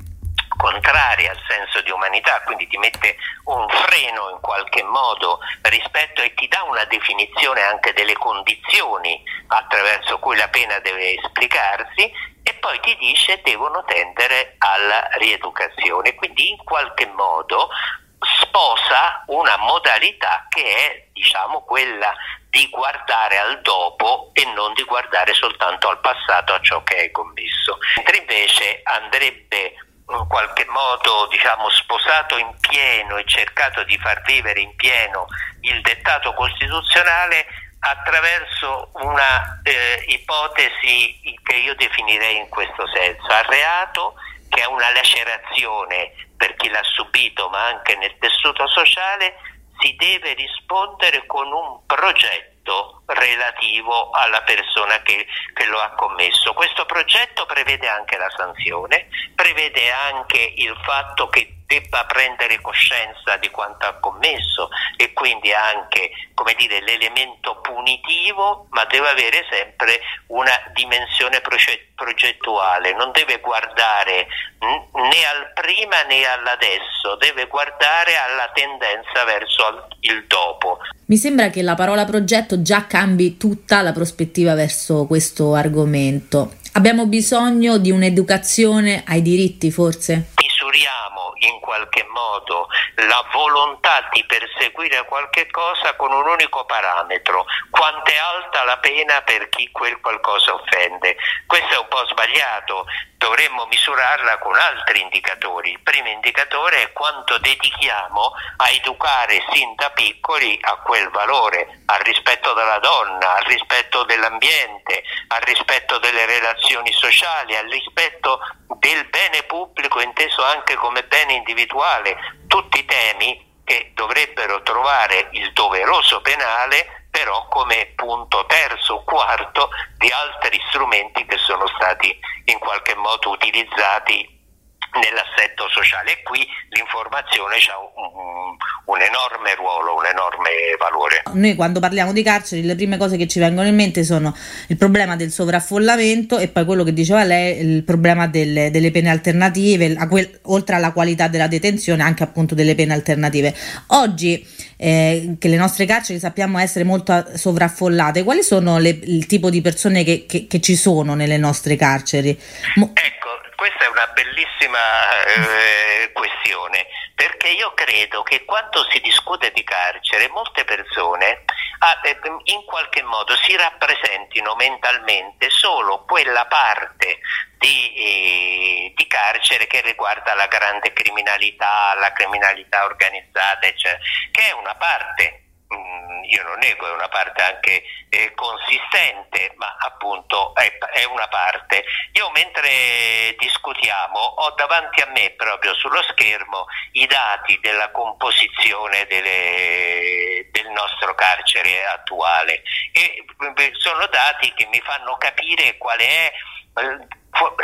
contrarie al senso di umanità, quindi ti mette un freno in qualche modo rispetto e ti dà una definizione anche delle condizioni attraverso cui la pena deve esplicarsi e poi ti dice devono tendere alla rieducazione, quindi in qualche modo sposa una modalità che è diciamo quella di guardare al dopo e non di guardare soltanto al passato a ciò che hai commesso. Mentre invece andrebbe in qualche modo diciamo, sposato in pieno e cercato di far vivere in pieno il dettato costituzionale attraverso una eh, ipotesi che io definirei in questo senso. Al reato che è una lacerazione per chi l'ha subito ma anche nel tessuto sociale si deve rispondere con un progetto relativo alla persona che, che, lo ha commesso. Questo progetto prevede anche la sanzione, prevede anche il fatto che debba prendere coscienza di quanto ha commesso e quindi anche dire, l'elemento punitivo, ma deve avere sempre una dimensione progettuale, non deve guardare né al prima né all'adesso, deve guardare alla tendenza verso il dopo. Mi sembra che la parola progetto già cambi tutta la prospettiva verso questo argomento. Abbiamo bisogno di un'educazione ai diritti, forse? Misuriamo in qualche modo la volontà di perseguire qualche cosa con un unico parametro, quanto è alta la pena per chi quel qualcosa offende. Questo è un po' sbagliato, dovremmo misurarla con altri indicatori. Il primo indicatore è quanto dedichiamo a educare sin da piccoli a quel valore, al rispetto della donna, al rispetto dell'ambiente, al rispetto delle relazioni sociali, al rispetto del bene pubblico inteso anche come bene individuale, tutti temi che dovrebbero trovare il doveroso penale però come punto terzo o quarto di altri strumenti che sono stati in qualche modo utilizzati nell'assetto sociale e qui l'informazione ha un, un, enorme ruolo, un enorme valore. Noi quando parliamo di carceri le prime cose che ci vengono in mente sono il problema del sovraffollamento e poi quello che diceva lei, il problema delle, delle pene alternative, quel, oltre alla qualità della detenzione anche appunto delle pene alternative. Oggi eh, che le nostre carceri sappiamo essere molto sovraffollate, quali sono le, il tipo di persone che, che, che, ci sono nelle nostre carceri? Mo- ecco, questa è una bellissima eh, questione perché io credo che quando si discute di carcere molte persone ah, eh, in qualche modo si rappresentino mentalmente solo quella parte di, eh, di, carcere che riguarda la grande criminalità, la criminalità organizzata, eccetera, che è una parte Mm, io non nego, è una parte anche eh, consistente, ma appunto è, è, una parte. Io mentre discutiamo ho davanti a me proprio sullo schermo i dati della composizione delle, del nostro carcere attuale e sono dati che mi fanno capire qual è eh,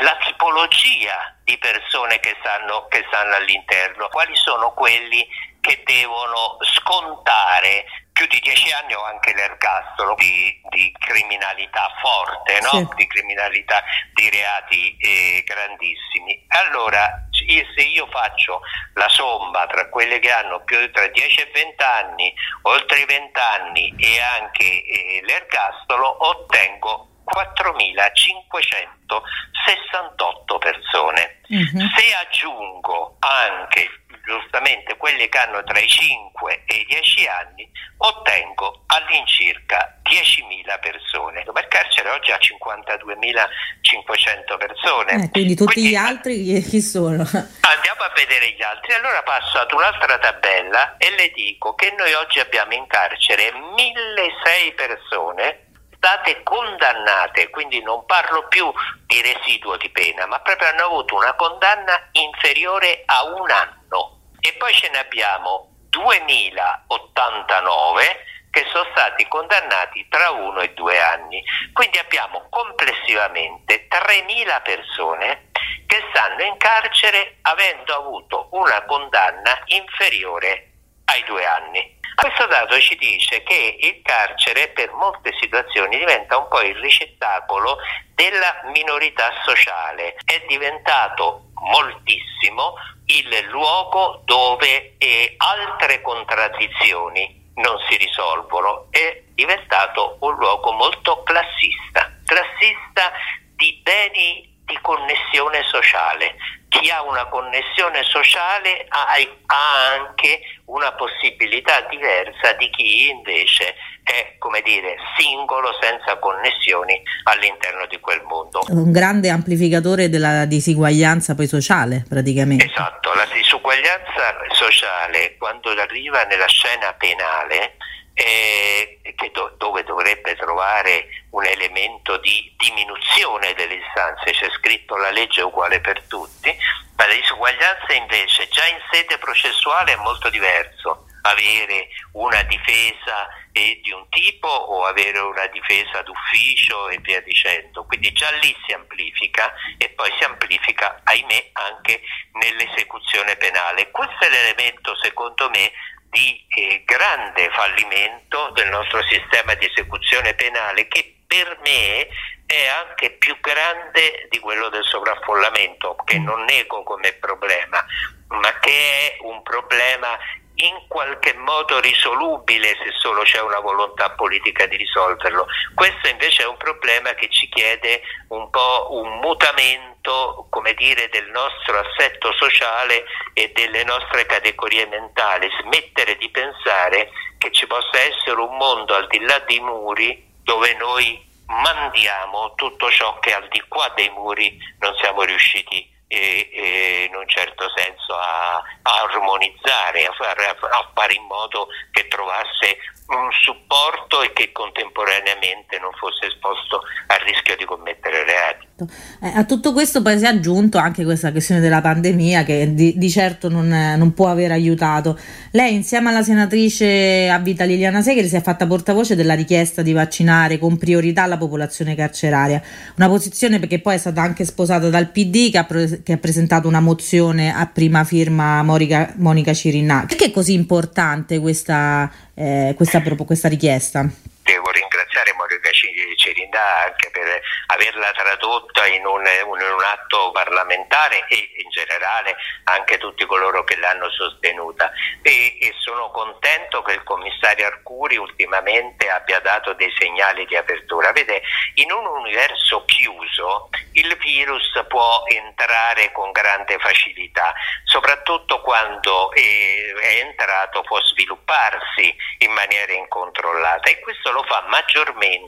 la tipologia di persone che stanno, che stanno all'interno, quali sono quelli che devono scontare più di dieci anni o anche l'ergastolo di, di criminalità forte, no? sì. di criminalità, di reati eh, grandissimi. Allora, se io faccio la somma tra quelle che hanno più tra 10 e 20 anni, oltre i 20 anni e anche eh, l'ergastolo, ottengo 4.568 persone. Mm-hmm. Se aggiungo anche giustamente quelli che hanno tra i 5 e i 10 anni, ottengo all'incirca 10.000 persone. Il carcere oggi ha 52.500 persone. Eh, quindi tutti quindi, gli altri chi sono? Andiamo a vedere gli altri. Allora passo ad un'altra tabella e le dico che noi oggi abbiamo in carcere 1.006 persone state condannate, quindi non parlo più di residuo di pena, ma proprio hanno avuto una condanna inferiore a un anno. E poi ce ne abbiamo 2089 che sono stati condannati tra uno e due anni. Quindi abbiamo complessivamente 3.000 persone che stanno in carcere avendo avuto una condanna inferiore ai due anni. Questo dato ci dice che il carcere per molte situazioni diventa un po' il ricettacolo della minorità sociale, è diventato moltissimo il luogo dove altre contraddizioni non si risolvono, è diventato un luogo molto classista, classista di beni di connessione sociale. Chi ha una connessione sociale ha, ha, anche una possibilità diversa di chi invece è, come dire, singolo, senza connessioni all'interno di quel mondo. Un grande amplificatore della disuguaglianza poi sociale, praticamente. Esatto, la disuguaglianza sociale quando arriva nella scena penale eh, do, dove dovrebbe trovare un elemento di diminuzione delle istanze, c'è scritto la legge è uguale per tutti, ma la disuguaglianza invece già in sede processuale è molto diverso avere una difesa eh, di un tipo o avere una difesa d'ufficio e via dicendo. Quindi già lì si amplifica e poi si amplifica, ahimè, anche nell'esecuzione penale. Questo è l'elemento, secondo me, di eh, grande fallimento del nostro sistema di esecuzione penale che per me è anche più grande di quello del sovraffollamento, che mm. non nego come problema, ma che è un problema in qualche modo risolubile se solo c'è una volontà politica di risolverlo. Questo invece è un problema che ci chiede un po' un mutamento, come dire, del nostro assetto sociale e delle nostre categorie mentali, smettere di pensare che ci possa essere un mondo al di là dei muri dove noi mandiamo tutto ciò che al di qua dei muri non siamo riusciti a e, e in un certo senso a, a armonizzare, a fare, a fare in modo che trovasse un supporto e che contemporaneamente non fosse esposto al rischio di commettere reati. Certo, eh, a tutto questo poi si è aggiunto anche questa questione della pandemia che di, di certo non, non, può aver aiutato. Lei insieme alla senatrice a Liliana Segre si è fatta portavoce della richiesta di vaccinare con priorità la popolazione carceraria, una posizione che poi è stata anche sposata dal PD che ha, pre- che ha presentato una mozione a prima firma Monica, Monica Cirinà. Perché è così importante questa, eh, questa, questa richiesta? Devo ringraziare Monica Cirinà anche per averla tradotta in un, in un, atto parlamentare e in generale anche tutti coloro che l'hanno sostenuta e, e, sono contento che il commissario Arcuri ultimamente abbia dato dei segnali di apertura. Vede, in un universo chiuso il virus può entrare con grande facilità, soprattutto quando è, è entrato può svilupparsi in maniera incontrollata e questo lo fa maggiormente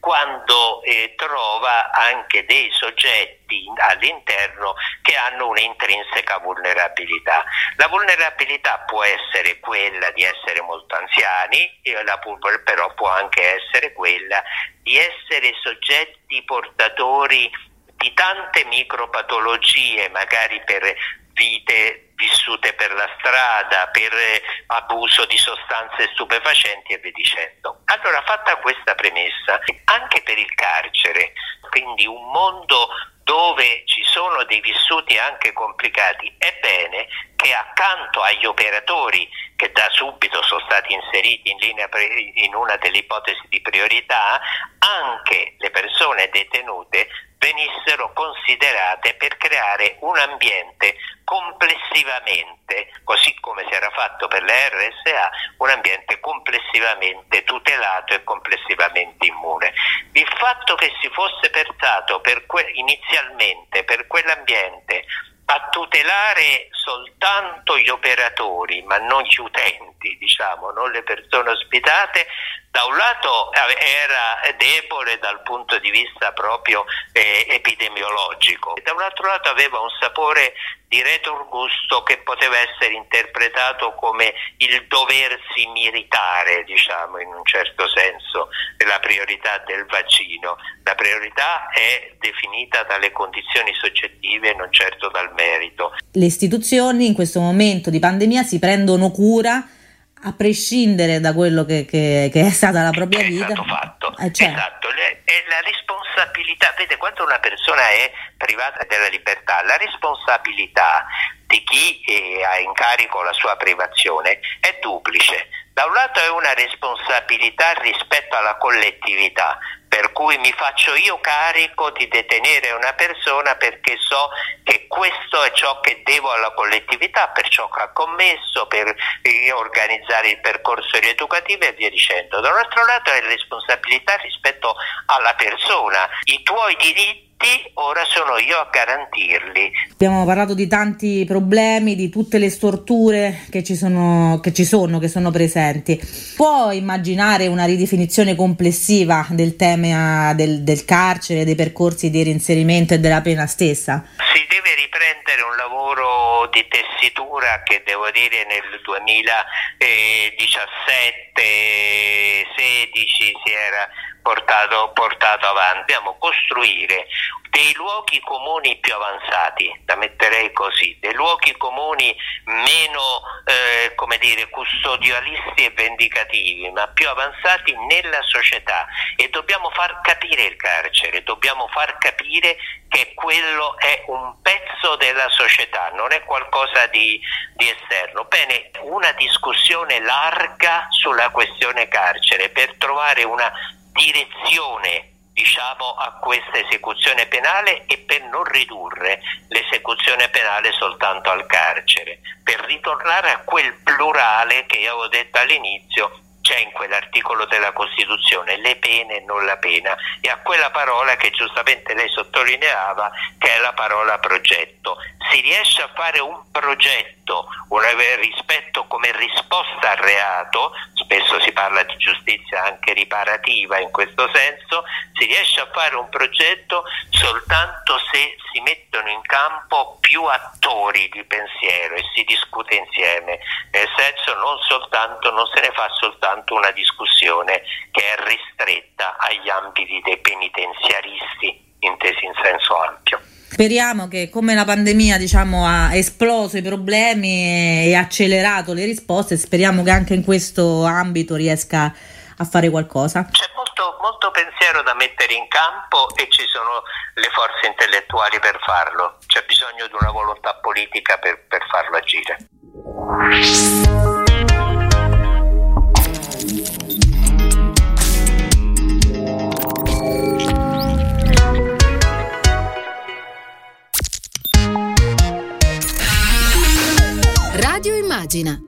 quando eh, trova anche dei soggetti all'interno che hanno un'intrinseca vulnerabilità. La vulnerabilità può essere quella di essere molto anziani, però può anche essere quella di essere soggetti portatori di tante micropatologie, magari per vite vissute per la strada, per abuso di sostanze stupefacenti e via dicendo. Allora, fatta questa premessa, anche per il carcere, quindi un mondo dove ci sono dei vissuti anche complicati, è bene che accanto agli operatori che da subito sono stati inseriti in, linea pre- in una delle ipotesi di priorità, anche le persone detenute venissero considerate per creare un ambiente complessivamente, così come si era fatto per la RSA, un ambiente complessivamente tutelato e complessivamente immune. Il fatto che si fosse pensato per que- inizialmente per quell'ambiente a tutelare soltanto gli operatori, ma non gli utenti, diciamo, non le persone ospitate, da un lato era debole dal punto di vista proprio eh, epidemiologico, e da un altro lato aveva un sapore di retrogusto che poteva essere interpretato come il doversi militare, diciamo in un certo senso, la priorità del vaccino. La priorità è definita dalle condizioni soggettive non certo dal merito. Le istituzioni in questo momento di pandemia si prendono cura a prescindere da quello che, che, che è stata la propria è vita. Stato fatto. Eh, cioè. Esatto, è la responsabilità, vede quando una persona è privata della libertà, la responsabilità di chi eh, ha in carico la sua privazione è duplice. Da un lato è una responsabilità rispetto alla collettività, per cui mi faccio io carico di detenere una persona perché so che questo è ciò che devo alla collettività, per ciò che ha commesso, per organizzare il percorso rieducativo e via dicendo. Da un altro lato è responsabilità rispetto alla persona, i tuoi diritti ora sono io a garantirli. Abbiamo parlato di tanti problemi, di tutte le storture che ci sono, che, ci sono, che sono presenti. Può immaginare una ridefinizione complessiva del tema del, del carcere, dei percorsi di reinserimento e della pena stessa? Si deve riprendere un lavoro di tessitura che devo dire nel 2017-16 si era portato, portato avanti. Dobbiamo costruire dei luoghi comuni più avanzati, la metterei così, dei luoghi comuni meno eh, come dire, custodialisti e vendicativi, ma più avanzati nella società e dobbiamo far capire il carcere, dobbiamo far capire che quello è un pezzo della società, non è qualcosa di, di esterno. Bene, una discussione larga sulla questione carcere per trovare una direzione diciamo, a questa esecuzione penale e per non ridurre l'esecuzione penale soltanto al carcere, per ritornare a quel plurale che io avevo detto all'inizio c'è in quell'articolo della Costituzione, le pene e non la pena, e a quella parola che giustamente lei sottolineava, che è la parola progetto. Si riesce a fare un progetto, un rispetto come risposta al reato, spesso si parla di giustizia anche riparativa in questo senso, si riesce a fare un progetto soltanto se si mettono in campo più attori di pensiero e si discute insieme, nel senso non soltanto, non se ne fa soltanto una discussione che è ristretta agli ambiti dei penitenziaristi intesi in consenso ampio. Speriamo che come la pandemia diciamo, ha esploso i problemi e accelerato le risposte, speriamo che anche in questo ambito riesca a fare qualcosa. C'è molto, molto pensiero da mettere in campo e ci sono le forze intellettuali per farlo, c'è bisogno di una volontà politica per, per farlo agire. Radio Immagina